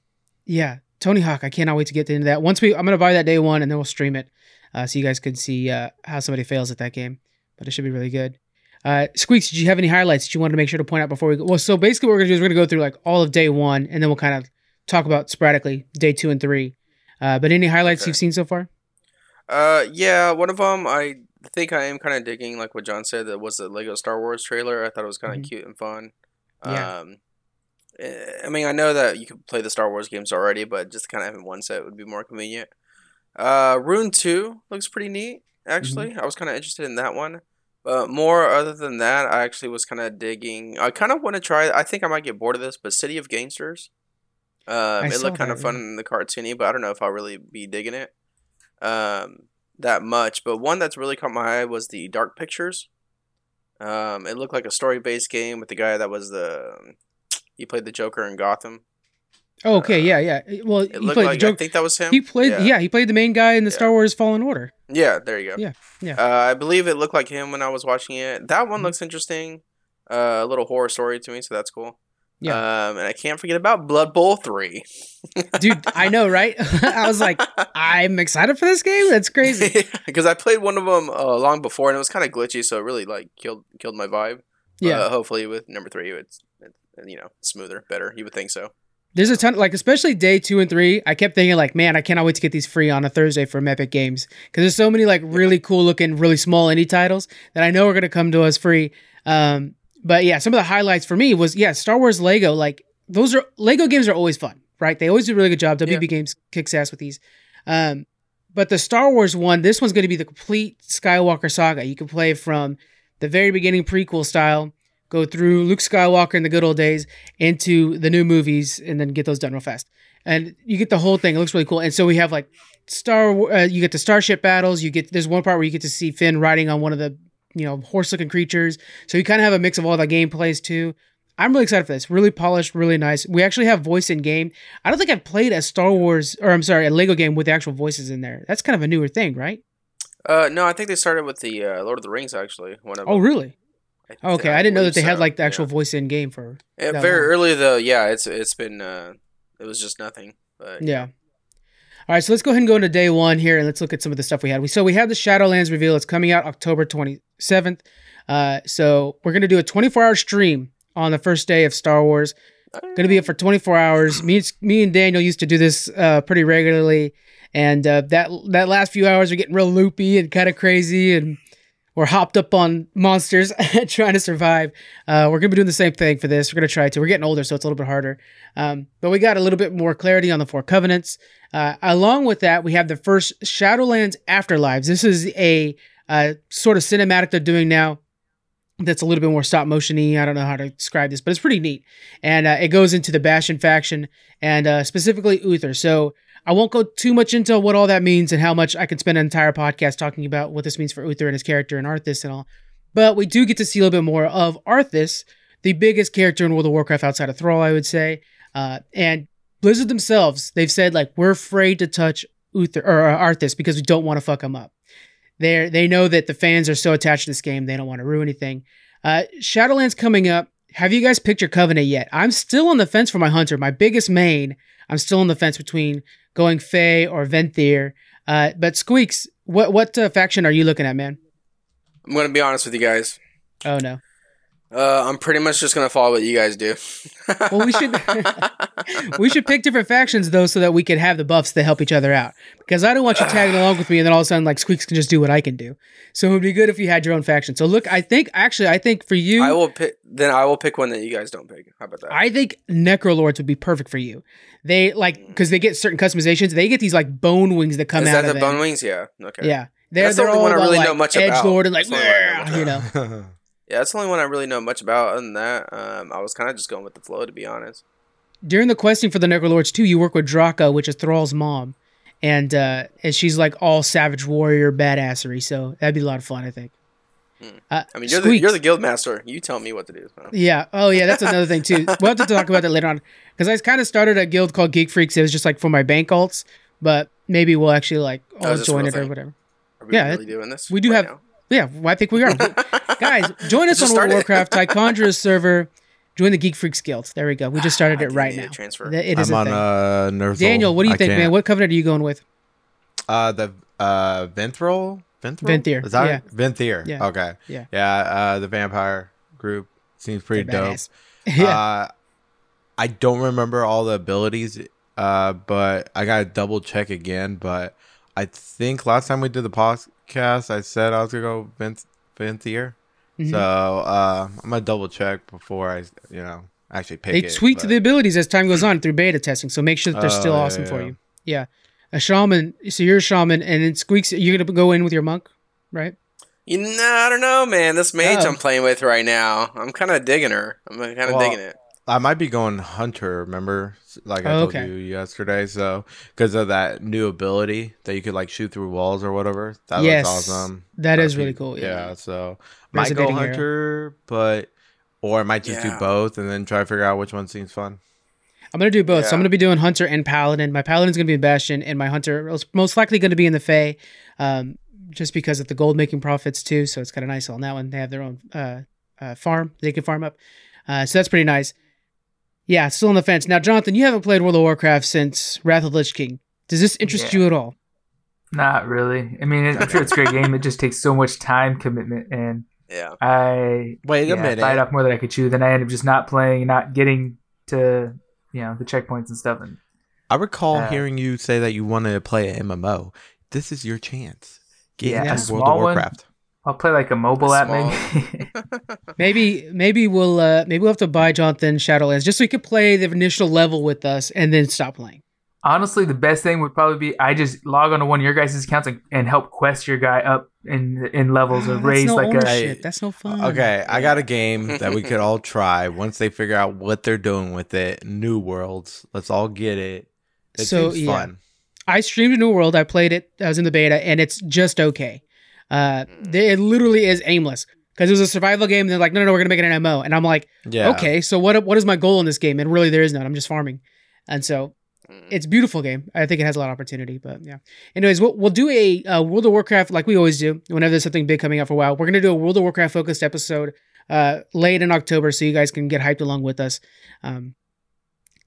yeah, Tony Hawk. I cannot wait to get into that. Once we, I'm gonna buy that day one, and then we'll stream it, uh, so you guys can see uh, how somebody fails at that game. But it should be really good. Uh, Squeaks, did you have any highlights that you wanted to make sure to point out before we go? Well, so basically, what we're gonna do is we're gonna go through like all of day one, and then we'll kind of talk about sporadically day two and three. Uh, but any highlights Okay. you've seen so far? Uh, yeah, one of them I think I am kind of digging, like what John said, that was the Lego Star Wars trailer. I thought it was kind of Mhm. cute and fun. Yeah. Um, I mean, I know that you could play the Star Wars games already, but just kind of having one set would be more convenient. Uh, Rune Two looks pretty neat. Actually, I was kind of interested in that one. But more other than that, I actually was kind of digging. I kind of want to try. I think I might get bored of this, but City of Gangsters. Um, it looked kind of fun yeah. in the cartoony, but I don't know if I'll really be digging it um, that much. But one that's really caught my eye was the Dark Pictures. Um, it looked like a story-based game with the guy that was the he played the Joker in Gotham. Oh, okay, yeah, yeah. Well, It he looked played like the I think that was him. He played, yeah. he played the main guy in the Yeah. Star Wars Fallen Order. Yeah, there you go. Yeah, yeah. Uh, I believe it looked like him when I was watching it. That one Mhm. looks interesting. Uh, a little horror story to me, so that's cool. Yeah. Um, and I can't forget about Blood Bowl three. Dude, I know, right? I was like, I'm excited for this game. That's crazy. because I played one of them uh, long before, and it was kind of glitchy, so it really like killed killed my vibe. Yeah, Uh, hopefully, with number three, it's, it's you know smoother, better. You would think so. there's a ton, like especially day two and three. I kept thinking, like, man, I cannot wait to get these free on a Thursday from Epic Games because there's so many like really cool looking, really small indie titles that I know are gonna come to us free. Um, but yeah, some of the highlights for me was yeah, Star Wars Lego. Like those are Lego games are always fun, right? They always do a really good job. WB Yeah. Games kicks ass with these. Um, but the Star Wars one, this one's going to be the complete Skywalker saga. You can play from the very beginning prequel style, go through Luke Skywalker in the good old days into the new movies, and then get those done real fast. And you get the whole thing. It looks really cool. And so we have like Star, uh, you get the starship battles. You get there's one part where you get to see Finn riding on one of the you know horse-looking creatures. So you kind of have a mix of all the gameplays too. I'm really excited for this. Really polished, really nice. We actually have voice in game. I don't think I've played a Star Wars or I'm sorry, a Lego game with the actual voices in there. That's kind of a newer thing, right? Uh, no, I think they started with the uh, Lord of the Rings actually. One of Oh, them. really? I Okay, I didn't know that they had like the yeah. actual voice in game for. Yeah, very long. early though. Yeah, it's it's been uh, it was just nothing. But Yeah. All right, so let's go ahead and go into day one here, and let's look at some of the stuff we had. We so we had the Shadowlands reveal. It's coming out October twenty seventh. Uh, so we're gonna do a twenty four hour stream on the first day of Star Wars. Gonna be it for twenty four hours. Me, me and Daniel used to do this uh, pretty regularly, and uh, that that last few hours are getting real loopy and kind of crazy, and we're hopped up on monsters trying to survive. Uh, we're gonna be doing the same thing for this. We're gonna try to. We're getting older, so it's a little bit harder. Um, but we got a little bit more clarity on the four covenants. Uh, along with that, we have the first Shadowlands Afterlives. This is a uh, sort of cinematic they're doing now. That's a little bit more stop motiony. I don't know how to describe this, but it's pretty neat. And uh, it goes into the Bastion faction and uh, specifically Uther. So I won't go too much into what all that means and how much I could spend an entire podcast talking about what this means for Uther and his character and Arthas and all. But we do get to see a little bit more of Arthas, the biggest character in World of Warcraft outside of Thrall, I would say. Uh, and Blizzard themselves, they've said like we're afraid to touch Uther or uh, Arthas because we don't want to fuck him up. They they know that the fans are so attached to this game they don't want to ruin anything. Uh, Shadowlands coming up. Have you guys picked your covenant yet? I'm still on the fence for my hunter, my biggest main. I'm still on the fence between going Fae or Venthyr. Uh, but Squeaks, what what uh, faction are you looking at, man? I'm gonna be honest with you guys. Oh no. Uh, I'm pretty much just gonna follow what you guys do. Well, we should- We should pick different factions though, so that we can have the buffs that help each other out. Because I don't want you tagging along with me, and then all of a sudden, like Squeaks can just do what I can do. So it would be good if you had your own faction. So look, I think actually, I think for you, I will pick. Then I will pick one that you guys don't pick. How about that? I think Necrolords would be perfect for you. They like because they get certain customizations. They get these like bone wings that come Is out that of the bone wings? Yeah. Okay. Yeah, they're That's the they're only all one I really like, know much edge about. lord and like That's the only one I know much you know. Yeah, that's the only one I really know much about. Other than that, um, I was kind of just going with the flow, to be honest. During the questing for the Necrolords too, you work with Draka, which is Thrall's mom, and uh, and she's like all savage warrior badassery. So that'd be a lot of fun, I think. Hmm. Uh, I mean, you're the, you're the guild master. You tell me what to do. so. Yeah. Oh, yeah. That's another thing too. We'll have to talk about that later on because I kind of started a guild called Geek Freaks. It was just like for my bank alts, but maybe we'll actually like Oh, all a join it or whatever. Are we Yeah, really doing this? we do right have- Yeah, well, I think we are. Guys, join us on World of started. Warcraft Ticondrius server. Join the Geek Freaks Guild. There we go. We just started I it right now. transfer. It is I'm a on thing. uh, Nerthal. Daniel, what do you I think, man? can't- What covenant are you going with? Uh, the uh, Venthril? Venthril? Venthyr, Is that yeah. right? Venthyr. Yeah. Okay. Yeah. Yeah. Uh, the vampire group seems pretty They're dope. yeah. Uh, I don't remember all the abilities, uh, but I gotta double check again. But I think last time we did the podcast, I said I was gonna go Vent Venthyr. Mhm. So uh, I'm gonna double check before I, you know, actually pick they it. tweaked but- the abilities as time goes on through beta testing, so make sure that they're Oh, still yeah, awesome for you. Yeah. A shaman. So you're a shaman, and it Squeaks, you're going to go in with your monk, right? You know, I don't know, man. This mage Oh. I'm playing with right now, I'm kind of digging her. I'm kind of Well, digging it. I might be going hunter. Remember, like I Oh, told okay. you yesterday. So because of that new ability that you could like shoot through walls or whatever, that Yes, looks awesome. that is really cool, yeah. so might go Resonating hero. hunter, but or I might just Yeah. do both and then try to figure out which one seems fun. I'm gonna do both. So I'm gonna be doing Hunter and Paladin. My Paladin's gonna be in Bastion, and my Hunter is most likely gonna be in the Fae, um, just because of the gold making profits too. So it's kind of nice on that one. They have their own uh, uh, farm they can farm up, uh, so that's pretty nice. Yeah, still on the fence. Now, Jonathan, you haven't played World of Warcraft since Wrath of the Lich King. Does this interest Yeah. you at all? Not really. I mean, I'm sure it's a great game. It just takes so much time commitment, and Yeah. I Wait yeah, a minute. bite off more than I could chew. Then I end up just not playing, and not getting to you know the checkpoints and stuff. And I recall Uh, hearing you say that you wanted to play an MMO. This is your chance. Get Yeah, into World small of one. Warcraft. I'll play like a mobile app maybe. Maybe, maybe we'll uh, maybe we'll have to buy Jonathan Shadowlands just so he can play the initial level with us and then stop playing. Honestly, the best thing would probably be I just log on to one of your guys' accounts and, and help quest your guy up in in levels Ah, or raise no like a ownership. That's no fun. Okay, I got a game that we could all try once they figure out what they're doing with it. New Worlds. Let's all get it. It So, seems yeah. fun. I streamed a New World. I played it. I was in the beta, and it's just okay. Uh, Mm. they, it literally is aimless because it was a survival game. And they're like, no, no, no, we're gonna make it an MO, and I'm like, Yeah. okay, so what? What is my goal in this game? And really, there is none. I'm just farming, and so Mm. it's a beautiful game. I think it has a lot of opportunity. But yeah. Anyways, we'll, we'll do a uh, World of Warcraft like we always do. Whenever there's something big coming out for a while, we're gonna do a World of Warcraft focused episode uh, late in October, so you guys can get hyped along with us. Um,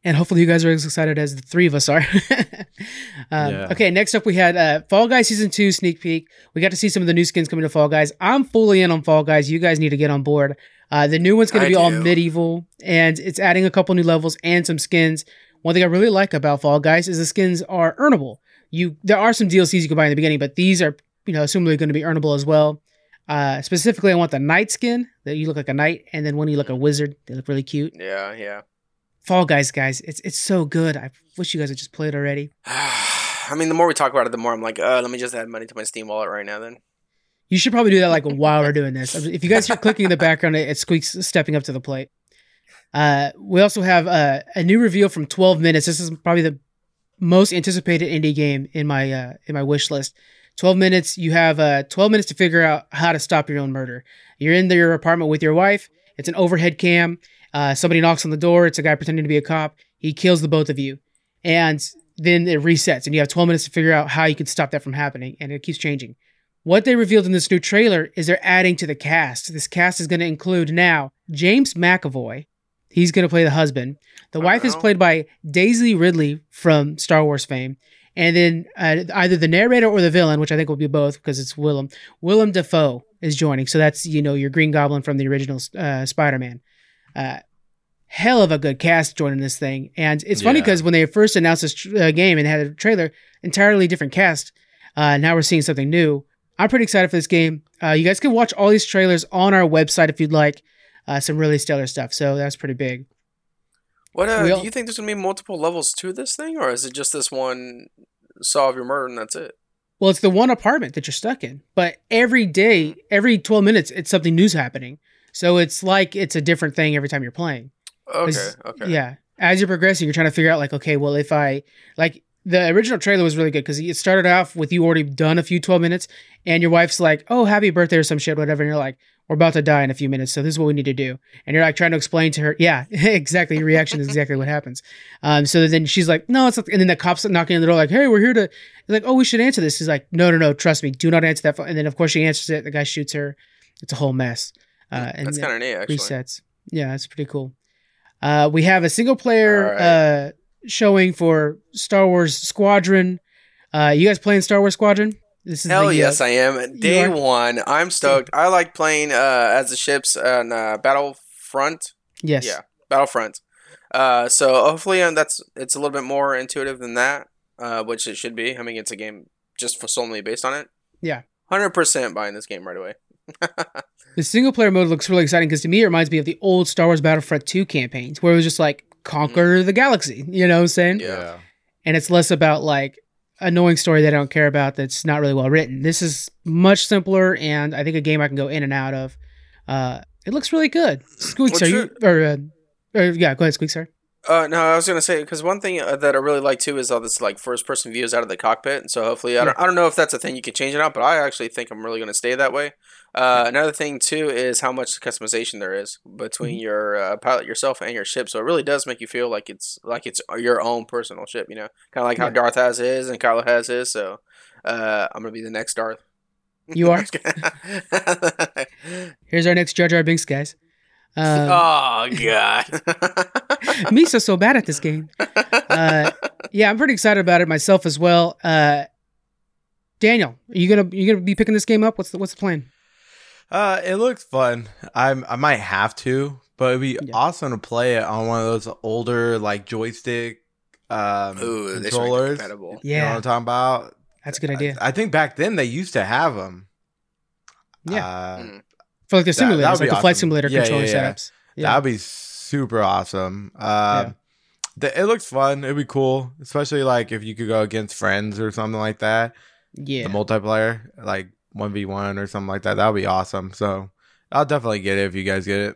and hopefully, you guys are as excited as the three of us are. um, Yeah. Okay, next up we had uh, Fall Guys season two sneak peek. We got to see some of the new skins coming to Fall Guys. I'm fully in on Fall Guys. You guys need to get on board. Uh, the new one's going to be all medieval, and it's adding a couple new levels and some skins. One thing I really like about Fall Guys is the skins are earnable. You there are some DLCs you can buy in the beginning, but these are you know assumably going to be earnable as well. Uh, specifically, I want the knight skin that you look like a knight, and then when you look a wizard, they look really cute. Yeah, yeah. Fall Guys, guys, it's it's so good. I wish you guys had just played already. I mean, the more we talk about it, the more I'm like, uh, let me just add money to my Steam wallet right now. Then. You should probably do that like while we're doing this. If you guys are clicking in the background, it, it squeaks stepping up to the plate. Uh, we also have uh, a new reveal from 12 minutes. This is probably the most anticipated indie game in my uh, in my wish list. 12 minutes. You have uh, 12 minutes to figure out how to stop your own murder. You're in your apartment with your wife. It's an overhead cam. Uh, somebody knocks on the door. It's a guy pretending to be a cop. He kills the both of you, and then it resets, and you have 12 minutes to figure out how you can stop that from happening, and it keeps changing. What they revealed in this new trailer is they're adding to the cast. This cast is going to include now James McAvoy. He's going to play the husband. The wife is played by Daisy Ridley from Star Wars fame. And then uh, either the narrator or the villain, which I think will be both because it's Willem. Willem Dafoe is joining. So that's, you know, your Green Goblin from the original uh, Spider Man. Uh, hell of a good cast joining this thing. And it's funny Yeah. because when they first announced this uh, game and had a trailer, entirely different cast. Uh, now we're seeing something new. I'm pretty excited for this game. Uh, you guys can watch all these trailers on our website if you'd like. Uh, some really stellar stuff. So that's pretty big. What uh, all- do you think there's gonna be multiple levels to this thing, or is it just this one solve your murder and that's it? Well, it's the one apartment that you're stuck in, but every day, every 12 minutes, it's something new's happening. So it's like it's a different thing every time you're playing. Okay, okay. Yeah. As you're progressing, you're trying to figure out, like, okay, well, if I, like, the original trailer was really good because it started off with you already done a few 12 minutes, and your wife's like, oh, happy birthday or some shit, whatever. And you're like, we're about to die in a few minutes. So this is what we need to do. And you're like trying to explain to her, yeah, exactly. Your reaction is exactly what happens. Um, so then she's like, no, it's not. And then the cops knocking on the door, like, hey, we're here to, like, oh, we should answer this. He's like, no, no, no, trust me, do not answer that phone. And then, of course, she answers it. The guy shoots her. It's a whole mess. Uh, and that's kind of neat, actually. resets. Yeah, it's pretty cool. Uh, we have a single player right. uh, showing for Star Wars Squadron. Uh, you guys playing Star Wars Squadron? This is Hell the, uh, yes, I am. Day one, I'm stoked. I like playing uh, as the ships on uh, Battlefront. yes. Yeah, Battlefront. Uh, so hopefully uh, that's it's a little bit more intuitive than that, uh, which it should be. I mean, it's a game just for solely based on it. Yeah. hundred percent buying this game right away. The single player mode looks really exciting because to me it reminds me of the old Star Wars Battlefront 2 campaigns where it was just like conquer the galaxy. You know what I'm saying? Yeah. and it's less about like annoying story that I don't care about that's not really well written. This is much simpler and I think a game I can go in and out of. Uh, it looks really good. Squeaks, What's are you or, uh, or yeah, go ahead, Squeaks, sorry. Uh, no, I was gonna say because one thing uh, that I really like too is all this like first person views out of the cockpit, and so hopefully I don't I don't know if that's a thing you can change it out, but I actually think I'm really gonna stay that way. Uh, another thing too is how much customization there is between Mm-hmm. your uh, pilot yourself and your ship, so it really does make you feel like it's like it's your own personal ship, you know, kind of like how Darth has his and Kylo has his. So uh, I'm gonna be the next Darth. You are? Here's our next Jar Jar Binks, guys. Um, oh God. Misa's so bad at this game. Uh, yeah, I'm pretty excited about it myself as well. Uh, Daniel, are you gonna you gonna be picking this game up? What's the what's the plan? Uh, it looks fun. I'm I might have to, but it'd be Yeah. awesome to play it on one of those older like joystick um Ooh, they should make it controllers. compatible. You know what Yeah, I'm talking about? that's a good idea. I, I think back then they used to have them. Yeah. Uh, Mm. For like the that- that like be the flight simulator Yeah, controller yeah, yeah. setups. Yeah. That'd be super awesome. Um, the, it looks fun. It'd be cool, especially like if you could go against friends or something like that. yeah. The multiplayer, like one v one or something like that. That would be awesome. So I'll definitely get it if you guys get it.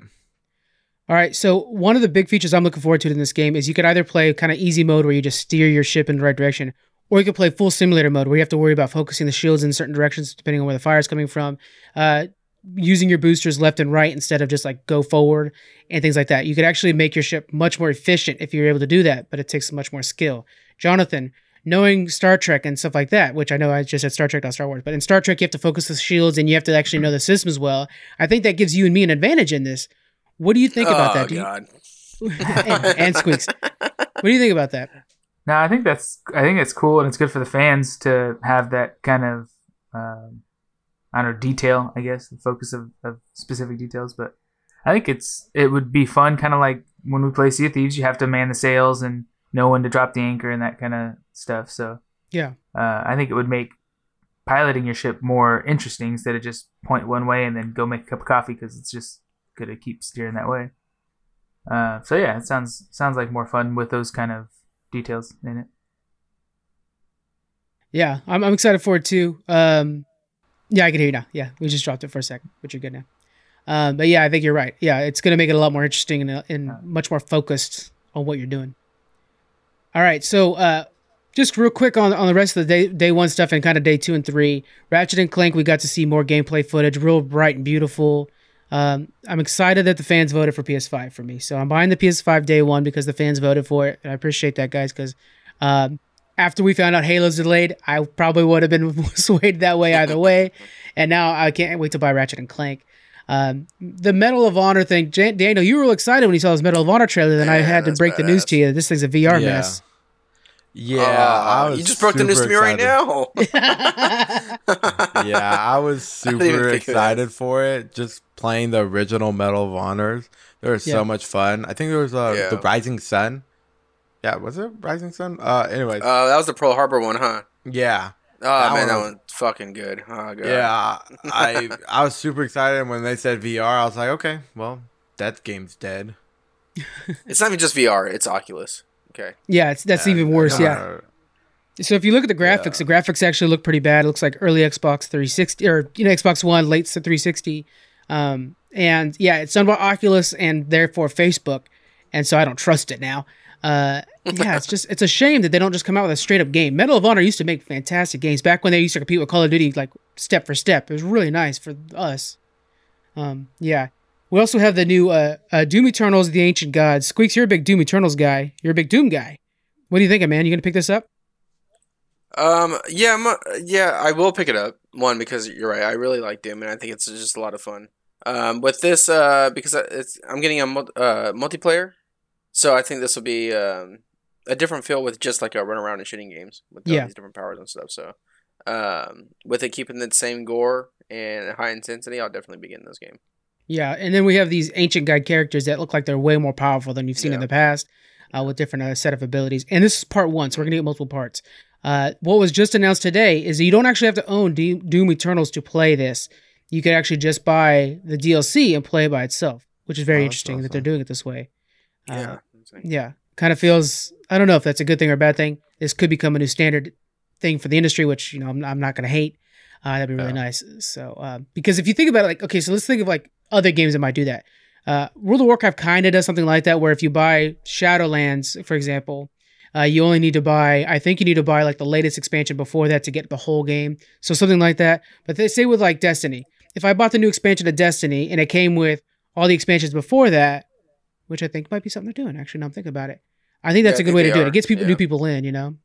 All right. So one of the big features I'm looking forward to in this game is you could either play kind of easy mode where you just steer your ship in the right direction, or you could play full simulator mode where you have to worry about focusing the shields in certain directions depending on where the fire is coming from, uh, using your boosters left and right instead of just like go forward and things like that. You could actually make your ship much more efficient if you're able to do that, but it takes much more skill. Jonathan, knowing Star Trek and stuff like that, which I know I just said Star Trek, not Star Wars, but in Star Trek you have to focus the shields and you have to actually know the systems well. I think that gives you and me an advantage in this. What do you think about oh, that? Do you- God. and, and Squeaks. What do you think about that? No, I think that's I think it's cool and it's good for the fans to have that kind of um, I don't know detail. I guess the focus of, of specific details, but I think it's it would be fun, kind of like when we play Sea of Thieves. You have to man the sails and know when to drop the anchor and that kind of stuff. So Yeah. uh, I think it would make piloting your ship more interesting instead of just point one way and then go make a cup of coffee because it's just good to keep steering that way. Uh, so yeah, it sounds sounds like more fun with those kind of details in it. Yeah, I'm, I'm excited for it too. Um, yeah, I can hear you now. Yeah, we just dropped it for a second, but you're good now. Um, but yeah, I think you're right. Yeah, it's going to make it a lot more interesting and, uh, and much more focused on what you're doing. All right, so uh, just real quick on on the rest of the day day one stuff and kind of day two and three. Ratchet and Clank, we got to see more gameplay footage, real bright and beautiful. Um, I'm excited that the fans voted for PS5 for me, so I'm buying the PS5 day one because the fans voted for it. And I appreciate that, guys, because um, after we found out Halo's delayed, I probably would have been swayed that way either way. And now I can't wait to buy Ratchet and Clank. Um, the Medal of Honor thing, Jan- Daniel, you were real excited when you saw this Medal of Honor trailer. Then I had to that's break the news to you. This thing's a VR Yeah. mess. Yeah, Uh, I was you just broke the news to me right now. yeah, I was super think of that. excited for it. Just playing the original Medal of Honors, there was Yeah. so much fun. I think there was uh, Yeah. the Rising Sun. Yeah, was it Rising Sun? Uh, anyways, Uh, that was the Pearl Harbor one, huh? yeah, Oh That man, that one- one's fucking good. Oh god. yeah. I I was super excited when they said VR. I was like, okay, well, that game's dead. It's not even just VR; it's Oculus. Okay. Yeah, it's, that's Uh, even worse. no, Yeah. no, no. So if you look at the graphics, the graphics actually look pretty bad. It looks like early Xbox 360 or you know Xbox One, late 360. Um, and yeah, it's done by Oculus and therefore Facebook, and so I don't trust it now. Uh, yeah, it's just it's a shame that they don't just come out with a straight up game. Medal of Honor used to make fantastic games back when they used to compete with Call of Duty like step for step. It was really nice for us. Um, yeah. We also have the new uh, uh, Doom Eternals: The Ancient Gods. Squeaks, you're a big Doom Eternals guy. You're a big Doom guy. What do you think, man? You gonna pick this up? Um. Yeah. I'm, yeah. I will pick it up. One because you're right. I really like Doom, and I think it's just a lot of fun. Um. With this, uh, because it's I'm getting a uh multiplayer, so I think this will be um a different feel with just like a run around and shooting games with all Yeah. these different powers and stuff. So, um, with it keeping the same gore and high intensity, I'll definitely be getting this game. Yeah, and then we have these ancient guide characters that look like they're way more powerful than you've seen in the past, uh, with different uh, set of abilities. And this is part one, so we're gonna get multiple parts. Uh, what was just announced today is that you don't actually have to own D- Doom Eternals to play this. You could actually just buy the DLC and play by itself, which is very Oh, interesting that they're doing it this way. Uh, Yeah. yeah, kind of feels. I don't know if that's a good thing or a bad thing. This could become a new standard thing for the industry, which you know I'm, I'm not going to hate. Uh, that'd be really Yeah. nice. So uh, because if you think about it, like okay, so let's think of like other games that might do that. Uh, World of Warcraft kind of does something like that, where if you buy Shadowlands, for example, uh, you only need to buy. I think you need to buy like the latest expansion before that to get the whole game. So something like that. But they say with like Destiny, if I bought the new expansion of Destiny and it came with all the expansions before that, which I think might be something they're doing. Actually, now I'm thinking about it. I think that's Yeah, a good way to do it. are, It gets people yeah. new people in, you know.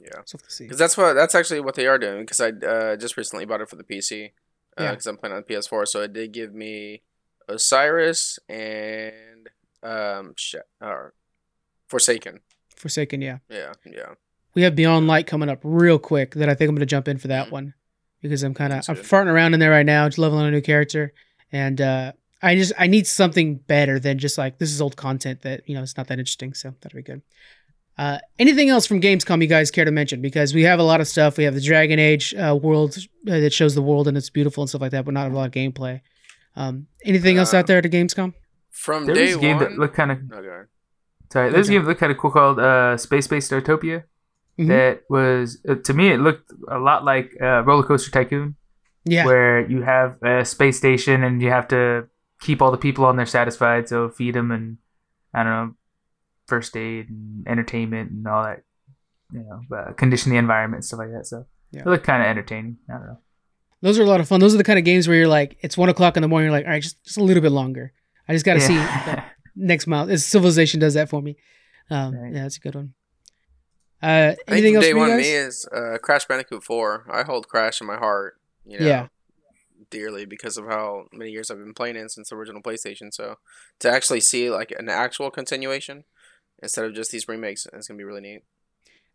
Yeah. So we'll to see. Because that's what that's actually what they are doing. Because I uh, just recently bought it for the PC. Yeah. Because I'm playing on PS4, so it did give me Osiris and um, sh- or Forsaken. Forsaken, yeah. Yeah, yeah. We have Beyond Light coming up real quick that I think I'm going to jump in for that Mhm. one because I'm kind of I'm farting around in there right now, just leveling a new character, and uh, I just I need something better than just like this is old content that you know it's not that interesting. So that'll be good. Uh, anything else from Gamescom you guys care to mention? Because we have a lot of stuff. We have the Dragon Age uh, world uh, that shows the world and it's beautiful and stuff like that, but not a lot of gameplay. Um, anything else out there to Gamescom? From There day was a game one. that looked kind of Oh, go sorry. There's Okay. a game that looked kind of cool called uh, Spacebase Startopia. Mhm. That was uh, to me it looked a lot like uh, Roller Coaster Tycoon, Yeah, where you have a space station and you have to keep all the people on there satisfied. So feed them and I don't know, first aid and entertainment and all that. You know, uh, condition the environment and stuff like that. So Yeah. it looked kind of entertaining. I don't know. those are a lot of fun. Those are the kind of games where you're like, it's one o'clock in the morning. You're like, all right, just, just a little bit longer. I just got to see Yeah. next mile. It's Civilization does that for me. Um, Right. Yeah, that's a good one. Uh, I think anything else day for one you of guys? me is uh, Crash Bandicoot 4. I hold Crash in my heart, you know, Yeah. Dearly because of how many years I've been playing it since the original PlayStation. So to actually see like an actual continuation instead of just these remakes, it's gonna be really neat.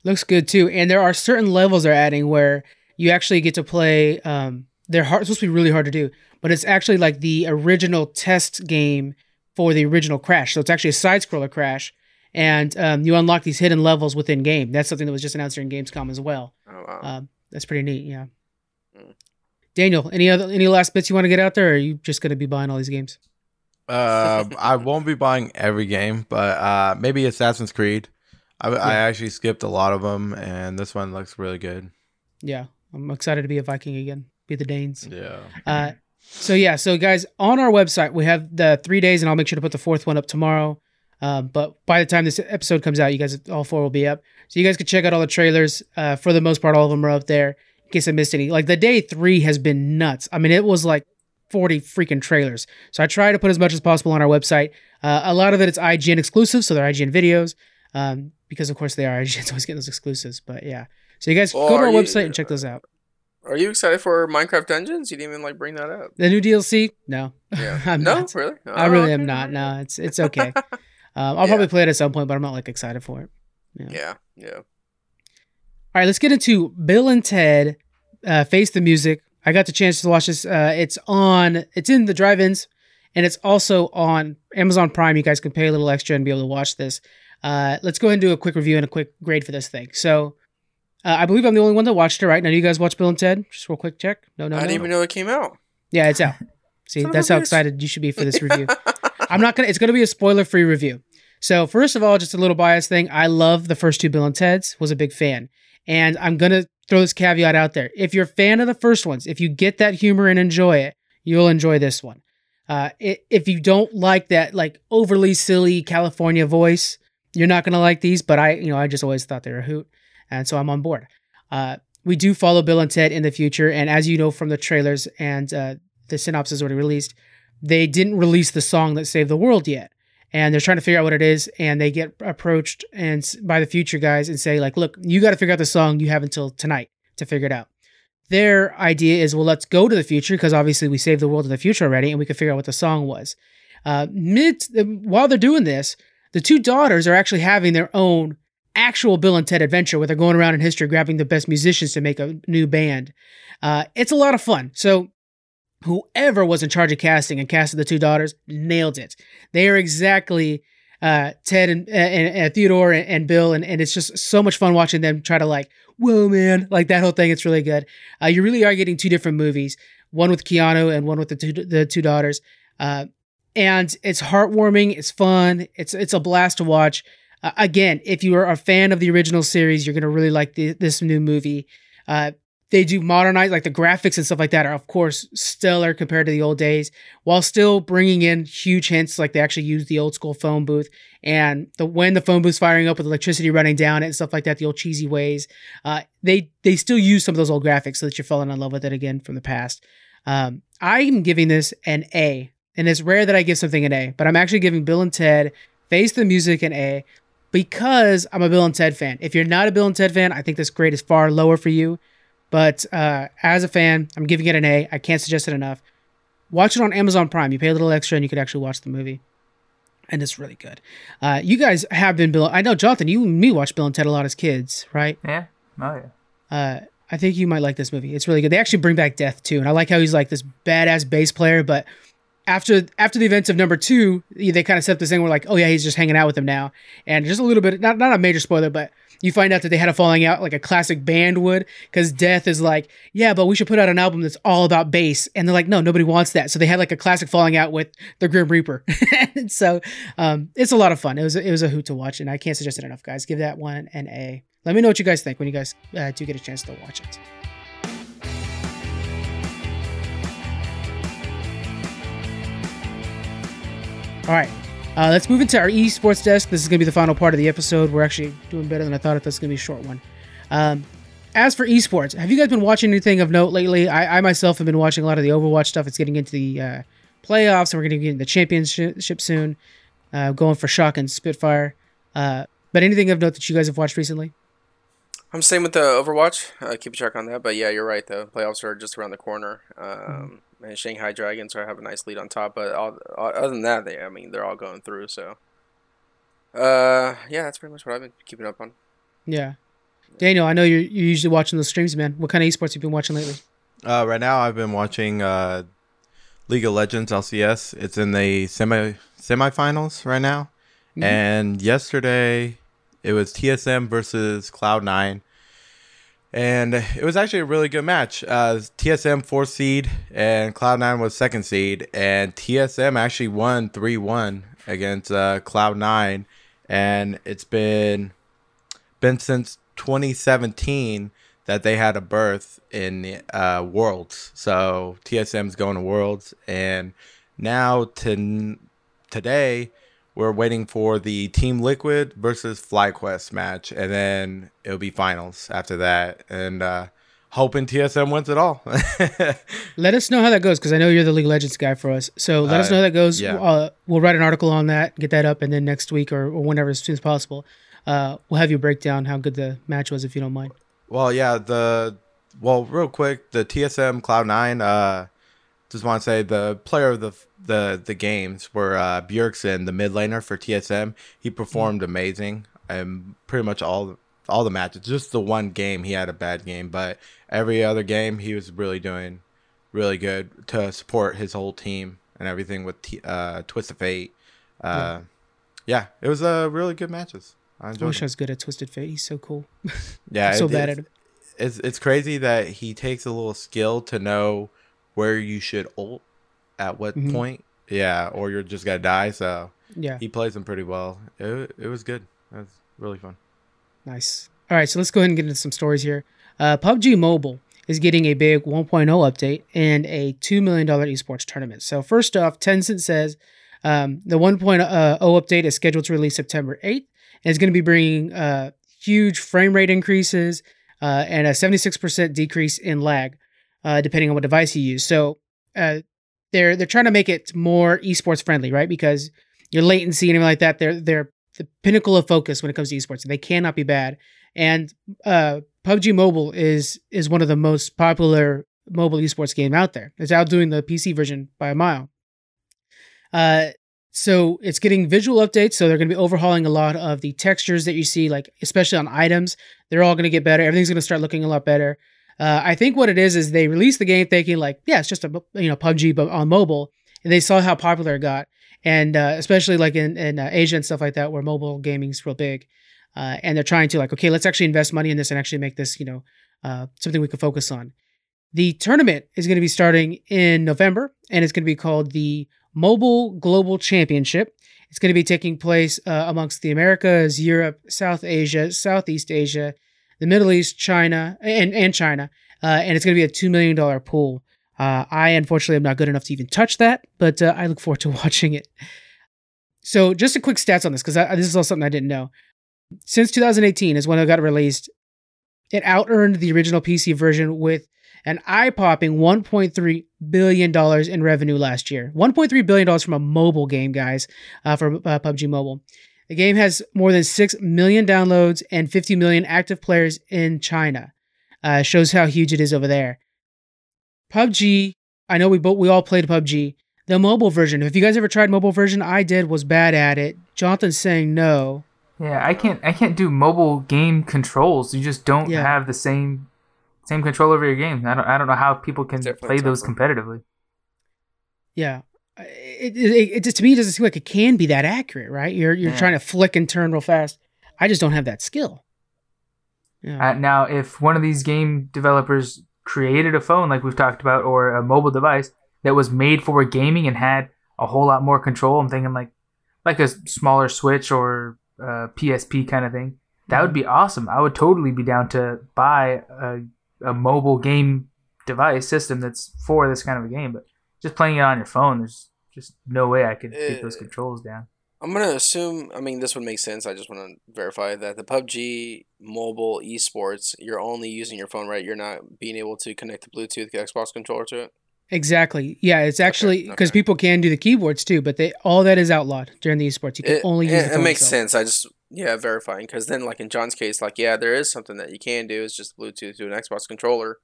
Looks good too. And there are certain levels they're adding where you actually get to play. Um, they're hard, supposed to be really hard to do, but it's actually like the original test game for the original Crash. So it's actually a side scroller Crash, and um, you unlock these hidden levels within game. That's something that was just announced during Gamescom as well. Oh wow. Um, that's pretty neat. Yeah. Mm. Daniel, any other any last bits you want to get out there, or are you just going to be buying all these games? Uh, I won't be buying every game, but uh, maybe Assassin's Creed. I, I actually skipped a lot of them, and this one looks really good. Yeah, I'm excited to be a Viking again. Be the Danes. Yeah. Uh, so yeah, so guys, on our website we have the three days, and I'll make sure to put the fourth one up tomorrow. Um, but by the time this episode comes out, you guys all four will be up, so you guys can check out all the trailers. Uh, for the most part, all of them are up there. Case I missed any, like the day three has been nuts. I mean, it was like 40 freaking trailers. So I try to put as much as possible on our website. Uh, a lot of it is IGN exclusive, so they're IGN videos. Um, because of course they are. IGN's always getting those exclusives. But yeah, so you guys Well, go to our you- website and check those out. Are you excited for Minecraft Dungeons? You didn't even like bring that up. The new DLC? No, Yeah. I'm no, not. really? I Oh, really okay. am not. No, it's it's okay. Um, I'll Yeah. probably play it at some point, but I'm not like excited for it. Yeah, yeah. All right, let's get into Bill and Ted uh, Face the Music. I got the chance to watch this. Uh, it's on. It's in the drive-ins, and it's also on Amazon Prime. You guys can pay a little extra and be able to watch this. Uh, let's go ahead and do a quick review and a quick grade for this thing. So, uh, I believe I'm the only one that watched it. Right now, do you guys watch Bill and Ted? Just real quick check. No, no, I didn't even know it came out. Yeah, it's out. See, Son that's how excited you should be for this review. I'm not gonna. It's gonna be a spoiler-free review. So first of all, just a little bias thing. I love the first two Bill and Ted's. Was a big fan, and I'm gonna throw this caveat out there. If you're a fan of the first ones, if you get that humor and enjoy it, you'll enjoy this one. Uh, if you don't like that like overly silly California voice, you're not gonna like these. But I, you know, I just always thought they were a hoot, and so I'm on board. Uh, we do follow Bill and Ted in the future, and as you know from the trailers and uh, the synopsis already released, they didn't release the song that saved the world yet and they're trying to figure out what it is and they get approached and by the future guys and say like look you got to figure out the song you have until tonight to figure it out. Their idea is well let's go to the future because obviously we saved the world in the future already and we can figure out what the song was. Uh, mid while they're doing this the two daughters are actually having their own actual bill and ted adventure where they're going around in history grabbing the best musicians to make a new band. Uh, it's a lot of fun. So whoever was in charge of casting and casted the two daughters nailed it. They are exactly uh, Ted and, and, and Theodore and, and Bill, and, and it's just so much fun watching them try to like, whoa, man, like that whole thing. It's really good. Uh, you really are getting two different movies, one with Keanu and one with the two the two daughters, uh, and it's heartwarming. It's fun. It's it's a blast to watch. Uh, again, if you are a fan of the original series, you're gonna really like the, this new movie. Uh, they do modernize like the graphics and stuff like that are of course stellar compared to the old days while still bringing in huge hints like they actually use the old school phone booth. And the when the phone booth's firing up with electricity running down it and stuff like that the old cheesy ways uh, they they still use some of those old graphics so that you're falling in love with it again from the past. Um, i'm giving this an a and it's rare that i give something an a but i'm actually giving bill and ted face the music an a because i'm a bill and ted fan. If you're not a bill and ted fan i think this grade is far lower for you but uh, as a fan, I'm giving it an A. I can't suggest it enough. Watch it on Amazon Prime. You pay a little extra and you could actually watch the movie. And it's really good. Uh, you guys have been Bill. I know, Jonathan, you and me watched Bill and Ted a lot as kids, right? Yeah. Oh yeah. Uh, I think you might like this movie. It's really good. They actually bring back Death too, and I like how he's like this badass bass player. But after after the events of number two, they kind of set up this thing where like, oh yeah, he's just hanging out with them now, and just a little bit, not not a major spoiler, but you find out that they had a falling out like a classic band would, because Death is like, yeah, but we should put out an album that's all about bass, and they're like, no, nobody wants that. So they had like a classic falling out with the Grim Reaper, so um, it's a lot of fun. It was it was a hoot to watch, and I can't suggest it enough, guys. Give that one an A. Let me know what you guys think when you guys uh, do get a chance to watch it. All right, uh, let's move into our esports desk. This is going to be the final part of the episode. We're actually doing better than I thought. This is going to be a short one. Um, as for esports, have you guys been watching anything of note lately? I, I myself have been watching a lot of the Overwatch stuff. It's getting into the uh, playoffs, and we're going to get into the championship soon. Uh, going for Shock and Spitfire. Uh, but anything of note that you guys have watched recently? I'm same with the Overwatch. Keep a check on that. But yeah, you're right The Playoffs are just around the corner. Um, and Shanghai Dragons are have a nice lead on top. But all, all, other than that, they I mean they're all going through. So, uh, yeah, that's pretty much what I've been keeping up on. Yeah. Daniel, I know you're, you're usually watching those streams, man. What kind of esports have you been watching lately? Uh, right now, I've been watching uh, League of Legends LCS. It's in the semi semifinals right now, Mhm. and yesterday it was TSM versus Cloud Nine, and it was actually a really good match. Uh, TSM fourth seed and Cloud Nine was second seed, and TSM actually won three one against uh, Cloud Nine, and it's been been since 2017 that they had a berth in the uh, Worlds. So TSM's going to Worlds, and now to today we're waiting for the Team Liquid versus FlyQuest match, and then it'll be finals after that, and uh, hoping TSM wins it all. Let us know how that goes because I know you're the League of Legends guy for us. So let us Uh, know how that goes. yeah. Uh, we'll write an article on that, get that up, and then next week or, or whenever as soon as possible, uh, we'll have you break down how good the match was if you don't mind. Well, yeah, the well, real quick, the TSM Cloud Nine. Uh, just want to say the player of the the the games were uh, Bjergsen, the mid laner for TSM. He performed amazing, and pretty much all all the matches. Just the one game he had a bad game, but every other game he was really doing really good to support his whole team and everything with T- uh, Twisted Fate. Uh, yeah. it was uh, really good matches. I wish I was good at Twisted Fate. He's so cool. Yeah, so it- bad it's- at it. it's it's crazy that he takes a little skill to know where you should ult at what Mhm. point. Yeah, or you're just gonna die. So Yeah, he plays them pretty well. It it was good. Was really fun. nice. All right, so let's go ahead and get into some stories here. Uh, PUBG Mobile is getting a big 1.0 update and a $2 million esports tournament. So, first off, Tencent says um, the 1.0 update is scheduled to release September 8th and it's going to be bringing uh, huge frame rate increases uh, and a 76% decrease in lag, uh, depending on what device you use. So, uh, they're they're trying to make it more esports friendly, right? Because your latency and everything like that, they're they're the pinnacle of focus when it comes to esports. They cannot be bad. And uh, PUBG Mobile is is one of the most popular mobile esports game out there. It's outdoing the PC version by a mile. Uh, so it's getting visual updates. So they're going to be overhauling a lot of the textures that you see, like especially on items. They're all going to get better. Everything's going to start looking a lot better. Uh, I think what it is is they released the game thinking like, yeah, it's just a you know PUBG but on mobile, and they saw how popular it got, and uh, especially like in in uh, Asia and stuff like that where mobile gaming is real big, uh, and they're trying to like, okay, let's actually invest money in this and actually make this you know uh, something we can focus on. The tournament is going to be starting in November, and it's going to be called the Mobile Global Championship. It's going to be taking place uh, amongst the Americas, Europe, South Asia, Southeast Asia, the Middle East, China, and and China, uh, and it's going to be a two million dollar pool. Uh, I unfortunately am not good enough to even touch that, but uh, I look forward to watching it. So, just a quick stats on this because this is all something I didn't know. Since 2018 is when it got released, it out earned the original PC version with an eye popping 1.3 billion dollars in revenue last year. 1.3 billion dollars from a mobile game, guys, uh, for uh, PUBG Mobile. The game has more than 6 million downloads and 50 million active players in China. Uh, shows how huge it is over there. PUBG, I know we both we all played PUBG. The mobile version. If you guys ever tried mobile version, I did. Was bad at it. Jonathan's saying no. Yeah, I can't I can't do mobile game controls. You just don't Yeah. have the same same control over your game. I don't I don't know how people can play those competitively. Yeah. It, it, it just to me it doesn't seem like it can be that accurate, right? You're you're Yeah. trying to flick and turn real fast. I just don't have that skill. Yeah. Uh, now, if one of these game developers created a phone like we've talked about or a mobile device that was made for gaming and had a whole lot more control, I'm thinking like like a smaller Switch or PSP kind of thing. That would be awesome. I would totally be down to buy a, a mobile game device system that's for this kind of a game. But just playing it on your phone, there's just no way I could get those Uh, controls down. I'm gonna assume. I mean, this would make sense. I just want to verify that the PUBG mobile esports, you're only using your phone, right? You're not being able to connect the Bluetooth Xbox controller to it. Exactly. Yeah, it's actually because okay. people can do the keyboards too, but they all that is outlawed during the esports. You can It, only use it, the it makes itself. sense. I just Yeah, verifying because then, like in John's case, like yeah, there is something that you can do. It's just Bluetooth to an Xbox controller,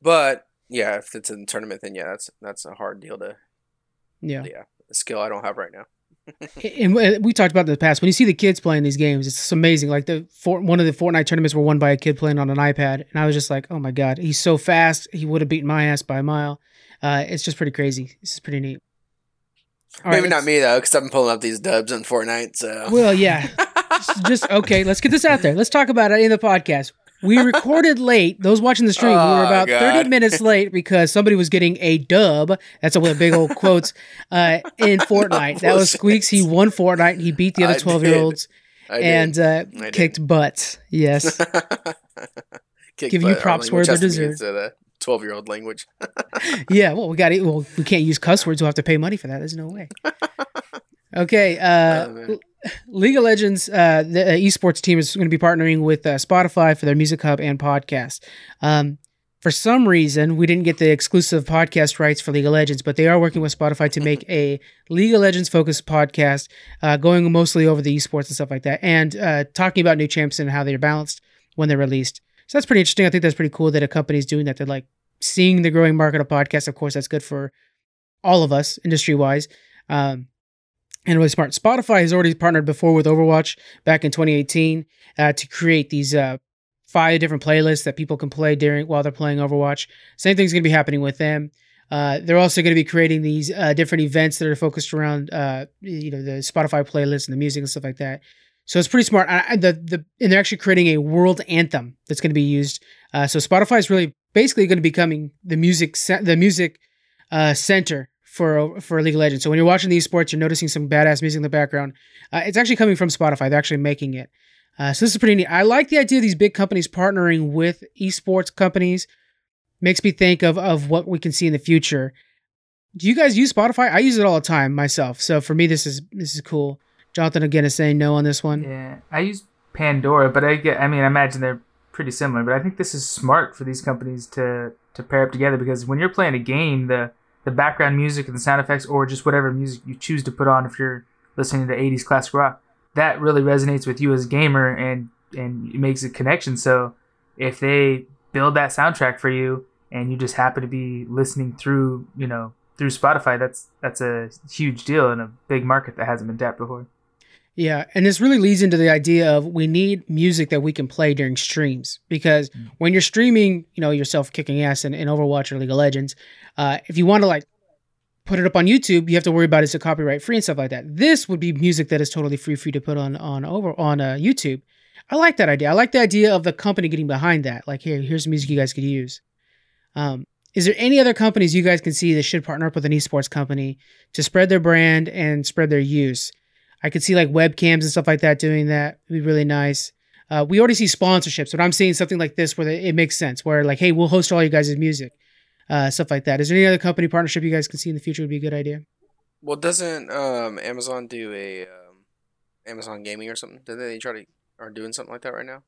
but yeah, if it's in the tournament, then yeah, that's that's a hard deal to Yeah. yeah, skill I don't have right now. and we- we talked about in the past. When you see the kids playing these games it's amazing. Like the one of the fortnite tournaments were won by a kid playing on an ipad and i was just like oh my god he's so fast. He would have beaten my ass by a mile. Uh, it's just pretty crazy. This is pretty neat. All right, Maybe not me though, because I've been pulling up these dubs on Fortnite. So. Well yeah. Just okay let's get this out there. Let's talk about it in the podcast we recorded late those watching the stream we were Oh, about 30 minutes late because somebody was getting a dub that's a big old quotes uh, in fortnite that was squeaks he won fortnite he beat the other 12 year olds and uh, kicked butts. Yes. Kick you butt, our props where they're has to be deserved. the Twelve-year-old language. yeah. Well, we got it. Well, we can't use cuss words. We'll have to pay money for that. There's no way. Okay. Uh, Oh. League of Legends, uh, the uh, esports team is going to be partnering with uh, Spotify for their music hub and podcast. Um, for some reason, we didn't get the exclusive podcast rights for League of Legends, but they are working with Spotify to make a League of Legends focused podcast, uh, going mostly over the esports and stuff like that, and uh, talking about new champs and how they're balanced when they're released. So that's pretty interesting. I think that's pretty cool that a company's doing that. They're like seeing the growing market of podcasts. Of course, that's good for all of us industry wise. Um, and really smart. Spotify has already partnered before with Overwatch back in 2018 uh, to create these uh, five different playlists that people can play during while they're playing Overwatch. Same thing's going to be happening with them. Uh, they're also going to be creating these uh, different events that are focused around, uh, you know, the Spotify playlists and the music and stuff like that. So it's pretty smart. I, the the and they're actually creating a world anthem that's going to be used. Uh, so Spotify is really basically going to be becoming the music the music center for for League of Legends. So when you're watching these sports, you're noticing some badass music in the background. Uh, it's actually coming from Spotify. They're actually making it. Uh, so this is pretty neat. I like the idea of these big companies partnering with esports companies. Makes me think of of what we can see in the future. Do you guys use Spotify? I use it all the time myself. So for me, this is this is cool. Jonathan again is saying no on this one. Yeah, I use Pandora, but I get. I mean, I imagine they're pretty similar. But I think this is smart for these companies to to pair up together because when you're playing a game, the the background music and the sound effects, or just whatever music you choose to put on, if you're listening to 80s classic rock, that really resonates with you as a gamer and and it makes a connection. So if they build that soundtrack for you and you just happen to be listening through, you know, through Spotify, that's that's a huge deal in a big market that hasn't been tapped before. Yeah, and this really leads into the idea of we need music that we can play during streams because Mm. when you're streaming, you know, yourself kicking ass in, in Overwatch or League of Legends, uh, if you want to like put it up on YouTube, you have to worry about is it copyright free and stuff like that. This would be music that is totally free for you to put on on over on uh, YouTube. I like that idea. I like the idea of the company getting behind that. Like, here, here's music you guys could use. Um, is there any other companies you guys can see that should partner up with an esports company to spread their brand and spread their use? I could see like webcams and stuff like that doing that. It'd be really nice. Uh, we already see sponsorships, but I'm seeing something like this where it makes sense. Where like, hey, we'll host all you guys' music, uh, stuff like that. Is there any other company partnership you guys can see in the future would be a good idea? Well, doesn't um, Amazon do a um, Amazon Gaming or something? Didn't they try to are doing something like that right now?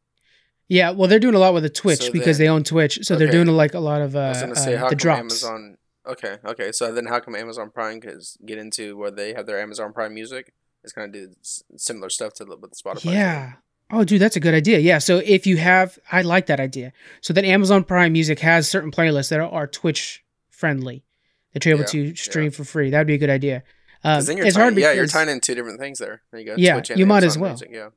Yeah, well, they're doing a lot with the Twitch So because then- they own Twitch, so they're Okay. doing like a lot of uh, I was gonna say, uh, how the come drops. Amazon? Okay, okay. So then, how come Amazon Prime could get into where they have their Amazon Prime Music? It's kind of do similar stuff to the, with Spotify. Yeah. Oh, dude, that's a good idea. Yeah. So if you have, I like that idea. So then Amazon Prime Music has certain playlists that are, are Twitch friendly that you're able Yeah, to stream for free. That'd be a good idea. Um, then you're it's tying, hard because yeah, you're tying in two different things there. There you go. Yeah, Twitch and you might as well. Music, Yeah.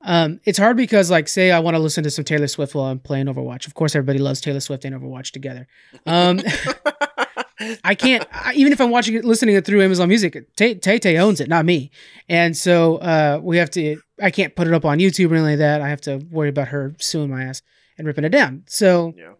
Um, it's hard because, like, say I want to listen to some Taylor Swift while I'm playing Overwatch. Of course, everybody loves Taylor Swift and Overwatch together. Um, I can't, I, even if I'm watching it, listening it through Amazon Music, Tay Tay owns it, not me. And so uh, we have to, I can't put it up on YouTube or anything like that. I have to worry about her suing my ass and ripping it down. So yeah,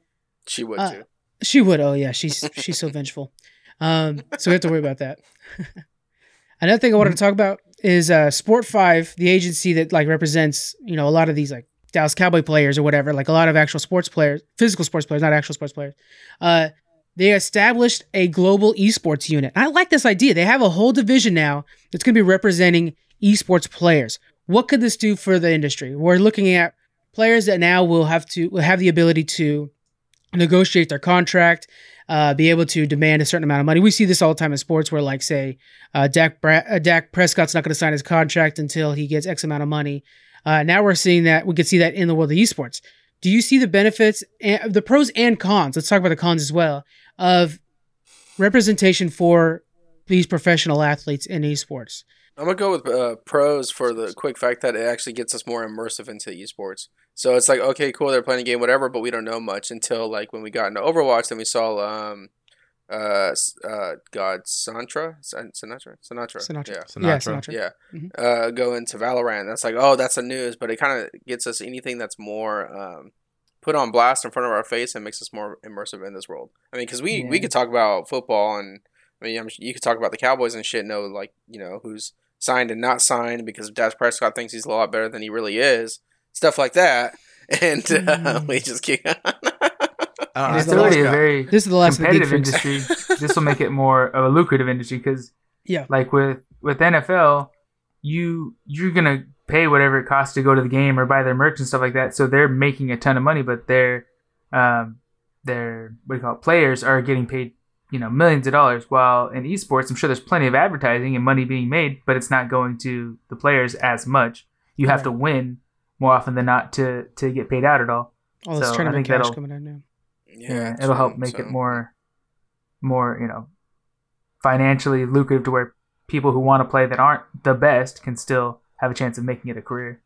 she would Uh, too. she would. Oh yeah, she's she's so vengeful. Um, so we have to worry about that. Another thing I wanted to talk about is uh, Sport Five, the agency that like represents you know a lot of these like Dallas Cowboy players or whatever, like a lot of actual sports players, physical sports players, not actual sports players. Uh, they established a global esports unit. I like this idea. They have a whole division now that's going to be representing esports players. What could this do for the industry? We're looking at players that now will have to will have the ability to negotiate their contract, uh, be able to demand a certain amount of money. We see this all the time in sports, where like say uh, Dak Bra- uh, Dak Prescott's not going to sign his contract until he gets X amount of money. Uh, now we're seeing that we could see that in the world of esports. Do you see the benefits, and, the pros and cons? Let's talk about the cons as well of representation for these professional athletes in esports. I'm gonna go with uh, pros for the quick fact that it actually gets us more immersive into esports. So it's like, okay, cool, they're playing a game, whatever, but we don't know much until like when we got into Overwatch, then we saw um, uh, uh, God, Santra, San- Sinatra, Sinatra, Sinatra. yeah, Yeah, Sinatra. Sinatra. yeah, Mhm. uh, go into Valorant. That's like, oh, that's the news, but it kind of gets us anything that's more um, put on blast in front of our face and makes us more immersive in this world. I mean, because we we could talk about football and I mean, I'm, you could talk about the Cowboys and shit. Know like you know who's signed and not signed because Dak Prescott thinks he's a lot better than he really is. Stuff like that, and uh, Mm. we just keep. Uh, It's the already a very This is the last of the competitive industry. this will make it more of a lucrative industry because, Yeah. like with with NFL, you you're gonna pay whatever it costs to go to the game or buy their merch and stuff like that. So they're making a ton of money, but their um their what do you call it, players are getting paid you know millions of dollars. While in esports, I'm sure there's plenty of advertising and money being made, but it's not going to the players as much. You have Right. to win more often than not to to get paid out at all. All this So, I tournament cash coming in now. Yeah, it'll help make so- it more, more you know, financially lucrative to where people who want to play that aren't the best can still have a chance of making it a career.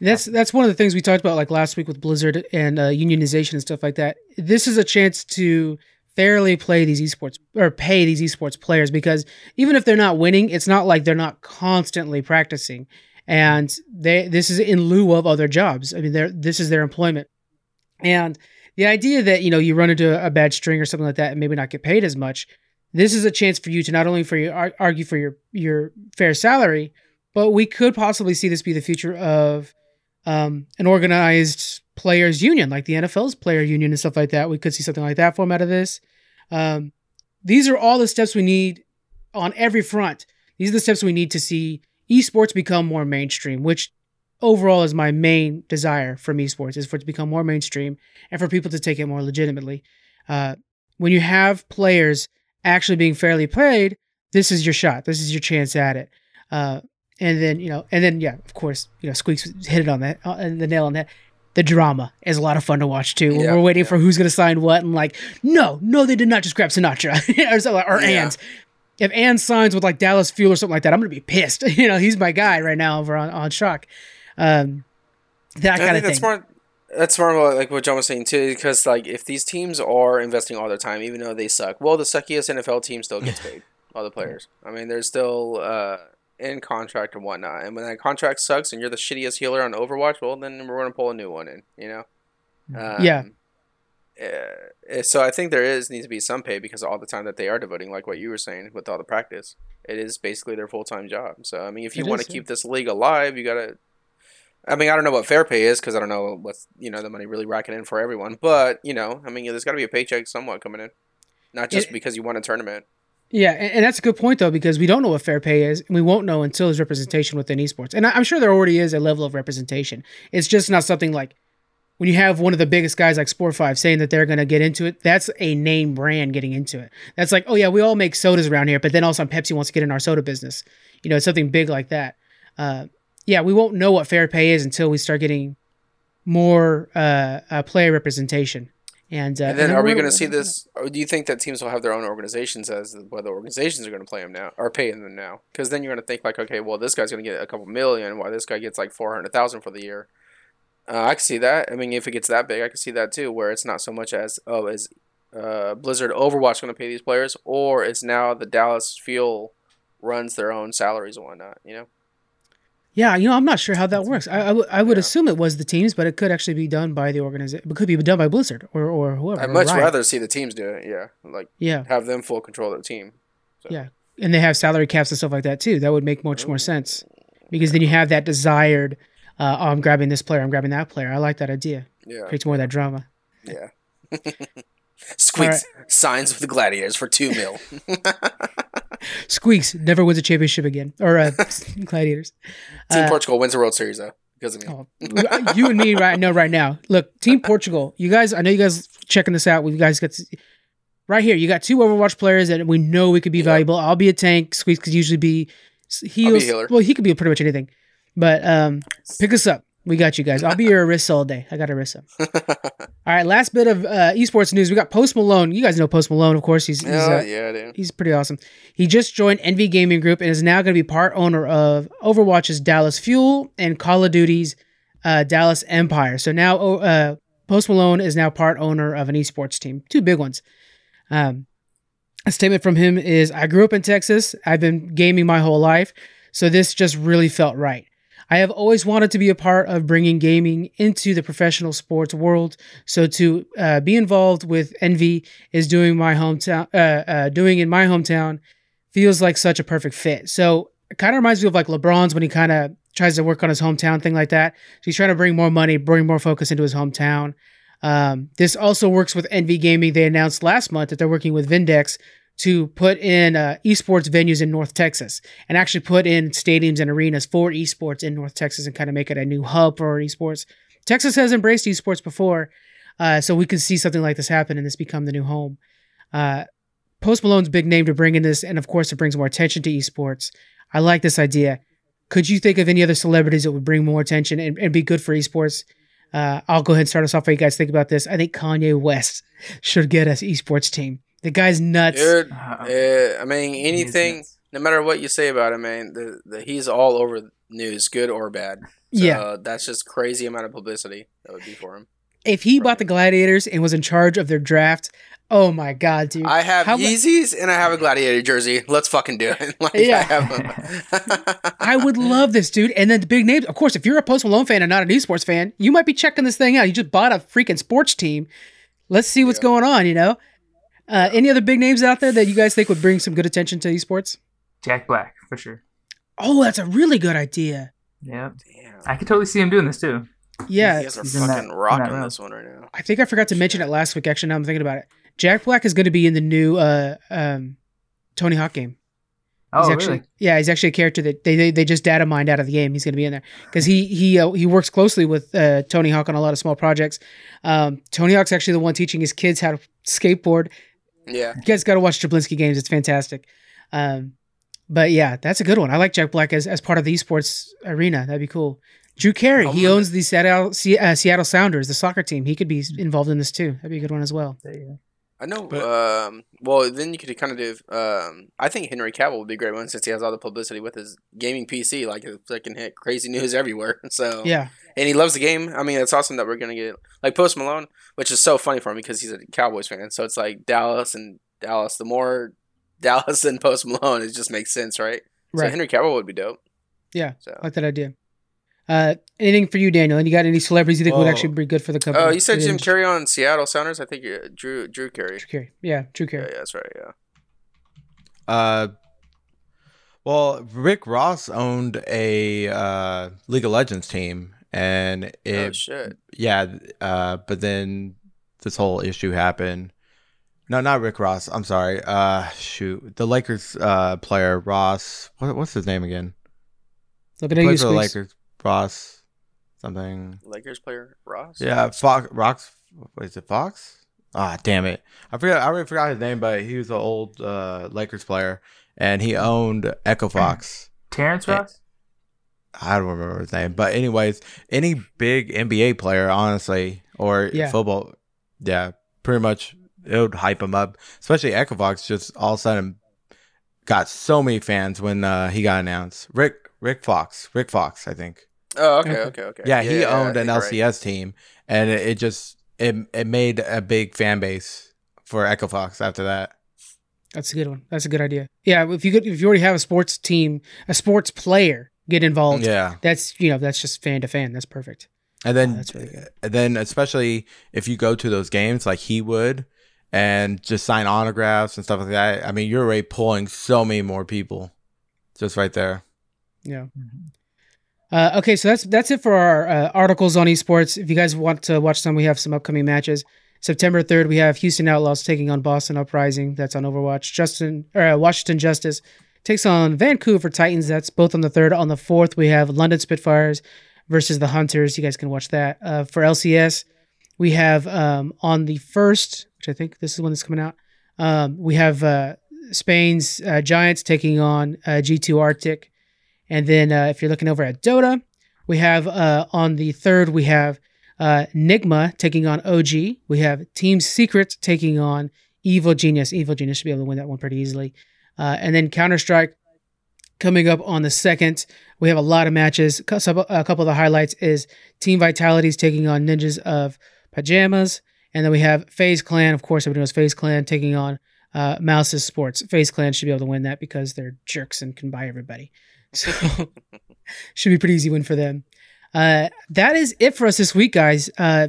That's that's one of the things we talked about like last week with Blizzard and uh, unionization and stuff like that. This is a chance to fairly play these esports or pay these esports players because even if they're not winning, it's not like they're not constantly practicing, and they this is in lieu of other jobs. I mean, they're this is their employment, and the idea that you know you run into a bad string or something like that and maybe not get paid as much. This is a chance for you to not only for you argue for your your fair salary, but we could possibly see this be the future of um, an organized players union, like the NFL's player union and stuff like that. We could see something like that form out of this. Um, these are all the steps we need on every front. These are the steps we need to see esports become more mainstream, which overall is my main desire from esports is for it to become more mainstream and for people to take it more legitimately. Uh, when you have players actually being fairly paid, this is your shot. This is your chance at it. Uh, and then you know, and then yeah, of course, you know, Squeaks hit it on that, uh, the nail on that. The drama is a lot of fun to watch too. Yeah, We're waiting yeah. for who's going to sign what, and like, no, no, they did not just grab Sinatra or something, or Yeah. Ans. If Ann signs with like Dallas Fuel or something like that, I'm going to be pissed. you know, he's my guy right now over on on Shock. Um, that kind of thing. that's smart. That's smart, about, like what John was saying too, because like if these teams are investing all their time, even though they suck, well, the suckiest NFL team still gets paid. all the players. I mean, they're still uh, in contract and whatnot. And when that contract sucks and you're the shittiest healer on Overwatch, well, then we're gonna pull a new one in. You know. Um, Yeah. uh, so I think there is needs to be some pay because all the time that they are devoting, like what you were saying, with all the practice. It is basically their full time job. So I mean, if you want to keep this league alive, you gotta. I mean, I don't know what fair pay is because I don't know what's you know the money really racking in for everyone. But you know, I mean, there's got to be a paycheck somewhat coming in, not just It- because you won a tournament. Yeah, and, that's a good point though because we don't know what fair pay is, and we won't know until there's representation within esports. And I- I'm sure there already is a level of representation. It's just not something like when you have one of the biggest guys like Sport Five saying that they're going to get into it. That's a name brand getting into it. That's like, oh yeah, we all make sodas around here, but then also Pepsi wants to get in our soda business. You know, it's something big like that. Uh, yeah, we won't know what fair pay is until we start getting more uh, uh, player representation. And, uh, and then, are we going to see this? Or do you think that teams will have their own organizations as whether organizations are going to play them now or pay them now? Because then you're going to think like, okay, well, this guy's going to get a couple million, while this guy gets like four hundred thousand for the year. Uh, I can see that. I mean, if it gets that big, I can see that too, where it's not so much as oh, is uh, Blizzard Overwatch going to pay these players, or is now the Dallas Fuel runs their own salaries and whatnot? You know. Yeah, you know, I'm not sure how that works. I, I, w- I would Yeah. assume it was the teams, but it could actually be done by the organization. It could be done by Blizzard or, or whoever. I'd much Riot. rather see the teams do it. Yeah, like Yeah, have them full control of the team. So. Yeah. and they have salary caps and stuff like that too. That would make much more sense because then you have that desired. Uh, oh, I'm grabbing this player. I'm grabbing that player. I like that idea. Yeah. Creates more of that drama. Yeah. Squeaks signs with the Gladiators for two mil. Squeaks never wins a championship again, or uh, Gladiators. Team Uh, Portugal wins the World Series though because of me. Oh, you and me right know right now. Look, Team Portugal. You guys, I know you guys checking this out. We guys got. To, right here. You got two Overwatch players that we know we could be Yep. valuable. I'll be a tank. Squeaks could usually be heals. healer. well, he could be pretty much anything. But um, pick us up. We got you guys. I'll be your Orisa all day. I got Orisa. All right, last bit of uh, esports news. We got Post Malone. You guys know Post Malone, of course. He's, he's yeah, uh, yeah, dude. He's pretty awesome. He just joined Envy Gaming Group and is now going to be part owner of Overwatch's Dallas Fuel and Call of Duty's uh, Dallas Empire. So now oh, uh, Post Malone is now part owner of an esports team. Two big ones. Um, a statement from him is I grew up in Texas. I've been gaming my whole life. So this just really felt right. I have always wanted to be a part of bringing gaming into the professional sports world. So to uh, be involved with Envy is doing my hometown, uh, uh, doing in my hometown, feels like such a perfect fit. So it kind of reminds me of like LeBron's when he kind of tries to work on his hometown thing like that. So he's trying to bring more money, bring more focus into his hometown. Um, this also works with Envy Gaming. They announced last month that they're working with Vindex to put in uh, esports venues in North Texas and actually put in stadiums and arenas for esports in North Texas and kind of make it a new hub for esports. Texas has embraced esports before, uh, so we could see something like this happen and this become the new home. Uh, Post Malone's big name to bring in this, and of course, it brings more attention to esports. I like this idea. Could you think of any other celebrities that would bring more attention and, and be good for esports? Uh, I'll go ahead and start us off while you guys think about this. I think Kanye West should get us esports team. The guy's nuts. Dude, Uh, uh, I mean, anything, no matter what you say about him, man, the, the he's all over news, good or bad. So, yeah. that's just crazy amount of publicity that would be for him. If he bought the Gladiators and was in charge of their draft, oh my god, dude. I have How mu- Yeezys and I have a Gladiator jersey. Let's fucking do it. like, Yeah. I, have I would love this, dude. And then the big names, of course, if you're a Post Malone fan and not an esports fan, you might be checking this thing out. You just bought a freaking sports team. Let's see what's Yeah. going on, you know? Uh, any other big names out there that you guys think would bring some good attention to esports? Jack Black for sure. Oh, that's a really good idea. Yeah. Damn. I could totally see him doing this too. Yeah, You guys are he's fucking that rocking this one right now. I think I forgot to mention it last week. Actually, now I'm thinking about it. Jack Black is going to be in the new uh, um, Tony Hawk game. Oh, actually, really? Yeah, he's actually a character that they they, they just data mined out of the game. He's going to be in there because he he uh, he works closely with uh, Tony Hawk on a lot of small projects. Um, Tony Hawk's actually the one teaching his kids how to skateboard. Yeah. You guys got to watch Jablinski games; it's fantastic. Um, but yeah, that's a good one. I like Jack Black as as part of the esports arena. That'd be cool. Drew Carey, I'm he gonna- owns the Seattle Se- uh, Seattle Sounders, the soccer team. He could be involved in this too. That'd be a good one as well. There you go. I know. But- um, well, then you could kind of do. Um, I think Henry Cavill would be a great one since he has all the publicity with his gaming PC. Like it fucking hit crazy news everywhere. So Yeah, and he loves the game. I mean, it's awesome that we're gonna get like Post Malone, which is so funny for him because he's a Cowboys fan. So it's like Dallas and Dallas. The more Dallas and Post Malone, it just makes sense, right? Right. So. Henry Cavill would be dope. Yeah, So. I like that idea. Uh, anything for you, Daniel? And you got any celebrities you think would actually be good for the company? Oh, you said Jim? Carrey on Seattle Sounders. I think you're Drew Drew Carey. Drew Carey. Yeah, Drew Yeah, Carey. yeah, that's right. Yeah. Uh, well, Rick Ross owned a uh, League of Legends team, and oh it shit. yeah, uh, but then this whole issue happened. No, not Rick Ross. I'm sorry. Uh, shoot, the Lakers uh player Ross. What, what's his name again? Looking at Played you, for the Lakers. Ross, something. Lakers player Ross. Yeah, Fox. Rocks. What is it? Fox? Ah, damn it! I forgot. I already forgot his name, but he was an old uh, Lakers player, and he owned Echo Fox. Terrence Yeah. Ross. I don't remember his name, but anyways, any big NBA player, honestly, or Yeah. football, yeah, pretty much it would hype him up. Especially Echo Fox, just all of a sudden got so many fans when uh, he got announced. Rick Rick Fox, Rick Fox, I think. Oh, okay, Okay. okay, okay. Yeah, he I owned an think you're right. LCS team, and it, it just it it made a big fan base for Echo Fox after that. That's a good one. That's a good idea. Yeah, if you could, if you already have a sports team, a sports player get involved, Yeah, that's you know that's just fan to fan. That's perfect. and then Oh, that's really good. and then especially if you go to those games like he would, and just sign autographs and stuff like that. I mean, you're already pulling so many more people, just right there. Yeah. Mhm. Uh, okay, so that's that's it for our uh, articles on esports. If you guys want to watch some, we have some upcoming matches. September third, we have Houston Outlaws taking on Boston Uprising. That's on Overwatch. Justin or uh, Washington Justice takes on Vancouver Titans. That's both on the third. On the fourth, we have London Spitfires versus the Hunters. You guys can watch that. Uh, for LCS, we have um, on the first, which I think this is when it's coming out. Um, we have uh, Spain's uh, Giants taking on uh, G2 Arctic. And then uh, if you're looking over at Dota, we have uh, on the third, we have uh, Nigma taking on OG. We have Team Secret taking on Evil Genius. Evil Genius should be able to win that one pretty easily. Uh, and then Counter Strike coming up on the second. We have a lot of matches. A couple of the highlights is Team Vitality's taking on Ninjas of Pajamas. And then we have FaZe Clan, of course, everybody knows FaZe Clan taking on uh, mousesports. FaZe Clan should be able to win that because they're jerks and can buy everybody. So should be a pretty easy win for them. Uh, that is it for us this week, guys. Uh,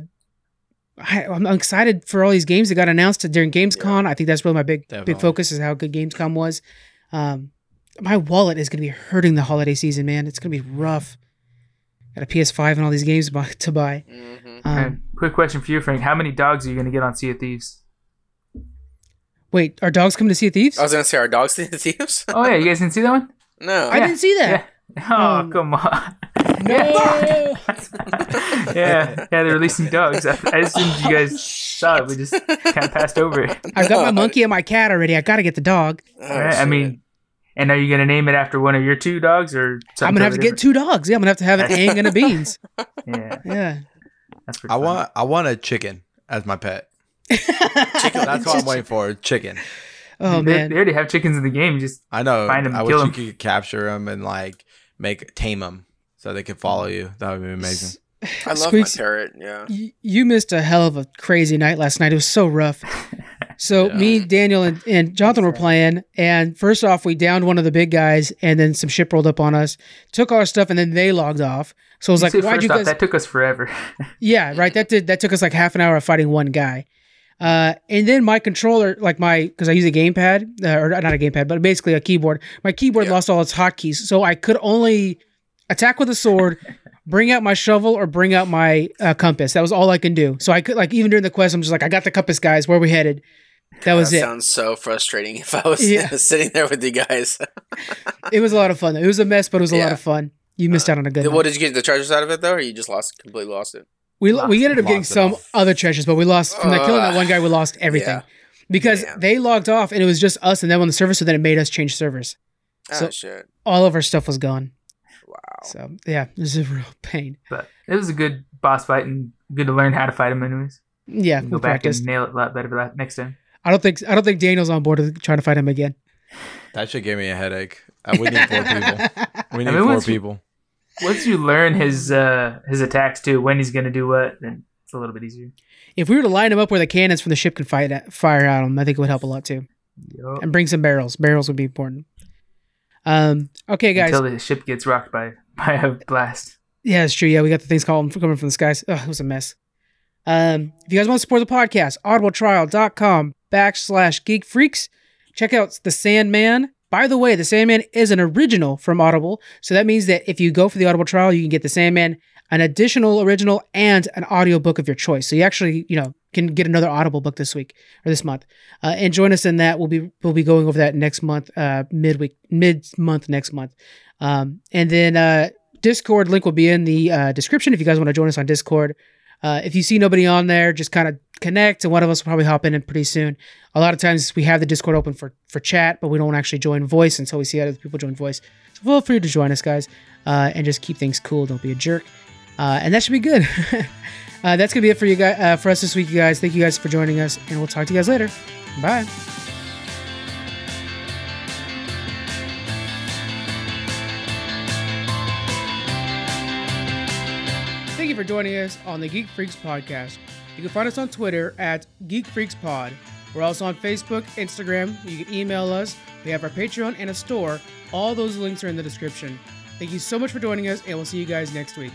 I, I'm excited for all these games that got announced during Gamescom. I think that's really my big Definitely. big focus is how good Gamescom was. Um, my wallet is going to be hurting the holiday season, man. It's going to be rough. Got a PS5 and all these games to buy. hmm Um, And quick question for you, Frank. How many dogs are you going to get on Sea of Thieves? Wait, are dogs coming to Sea of Thieves? I was gonna say, are dogs to the thieves? Oh, yeah. You guys didn't see that one? No. I yeah. didn't see that. Oh, Um, come on. No. yeah, yeah, they're releasing dogs. I, I assumed you guys saw it. We just kind of passed over it. I've got my monkey and my cat already. I got to get the dog. Oh, Right? I mean, and are you going to name it after one of your two dogs or something? I'm gonna have to totally get two dogs. Yeah, I'm gonna have to have an egg and a Beans. Yeah, Yeah. that's pretty I funny. want I want a chicken as my pet. Chicken. That's what I'm waiting for. Chicken. Oh they, man. they already have chickens in the game. Just I know. Find 'em, I kill wish 'em. you could capture them and like make tame them so they could follow you. That would be amazing. I love Squeaks- my parrot. Yeah. Y- you missed a hell of a crazy night last night. It was so rough. So Yeah. me, Daniel, and, and Jonathan were playing, and first off, we downed one of the big guys, and then some ship rolled up on us, took our stuff, and then they logged off. So I was you like, "Why'd first you off, guys?" that took us forever. Yeah, right. That did that took us like half an hour of fighting one guy. Uh, and then my controller, like my, because I use a gamepad, uh, or not a gamepad, but basically a keyboard. My keyboard Yeah. lost all its hotkeys, so I could only attack with a sword, bring out my shovel, or bring out my uh, compass. That was all I can do. So I could like even during the quest, I'm just like, I got the compass, guys. Where are we headed? That was it. Sounds so frustrating. If I was Yeah. sitting there with you guys, It was a lot of fun. It was a mess, but it was a lot of fun. You missed out on a good. what night. did you get the treasures out of it though, or you just lost completely lost it? We Lost we ended up getting Lost it some all. other treasures, but we lost from the killing that one guy. We lost everything Yeah. because Damn. they logged off and it was just us and them on the server. So then it made us change servers. Oh shit! All of our stuff was gone. Wow. So yeah, it was a real pain. but it was a good boss fight and good to learn how to fight them anyways. Yeah, Go we back practiced. and nail it a lot better for that next time. I don't think I don't think Daniel's on board with trying to fight him again. That should give me a headache. Uh, We need four people. We need mean, four once you- people. Once you learn his uh his attacks too, when he's gonna do what, then it's a little bit easier. If we were to line him up where the cannons from the ship can fight at, fire at him, I think it would help a lot too. Yup. And bring some barrels. Barrels would be important. Um. Okay, guys. Until the ship gets rocked by by a blast. Yeah, it's true. Yeah, we got the things calling coming from the skies. Ugh, it was a mess. Um, if you guys want to support the podcast, audibletrial.com backslash geek freaks. Check out The Sandman. By the way, The Sandman is an original from Audible. So that means that if you go for the Audible trial, you can get The Sandman, an additional original, and an audiobook of your choice. So you actually, you know, can get another Audible book this week or this month. Uh, and join us in that. We'll be we'll be going over that next month, uh, midweek, mid month next month. Um, and then uh, Discord link will be in the uh, description if you guys want to join us on Discord. Uh, if you see nobody on there, just kind of connect, and one of us will probably hop in pretty soon. A lot of times we have the Discord open for for chat, but we don't actually join voice until we see other people join voice. So feel free to join us, guys, uh, and just keep things cool. Don't be a jerk, uh, and that should be good. uh, that's gonna be it for you guys uh, for us this week, you guys. Thank you guys for joining us, and we'll talk to you guys later. Bye. Thank you for joining us on the Geek Freaks podcast. You can find us on Twitter at Geek Freaks Pod. We're also on Facebook, Instagram. You can email us. We have our Patreon and a store. All those links are in the description. Thank you so much for joining us, and we'll see you guys next week.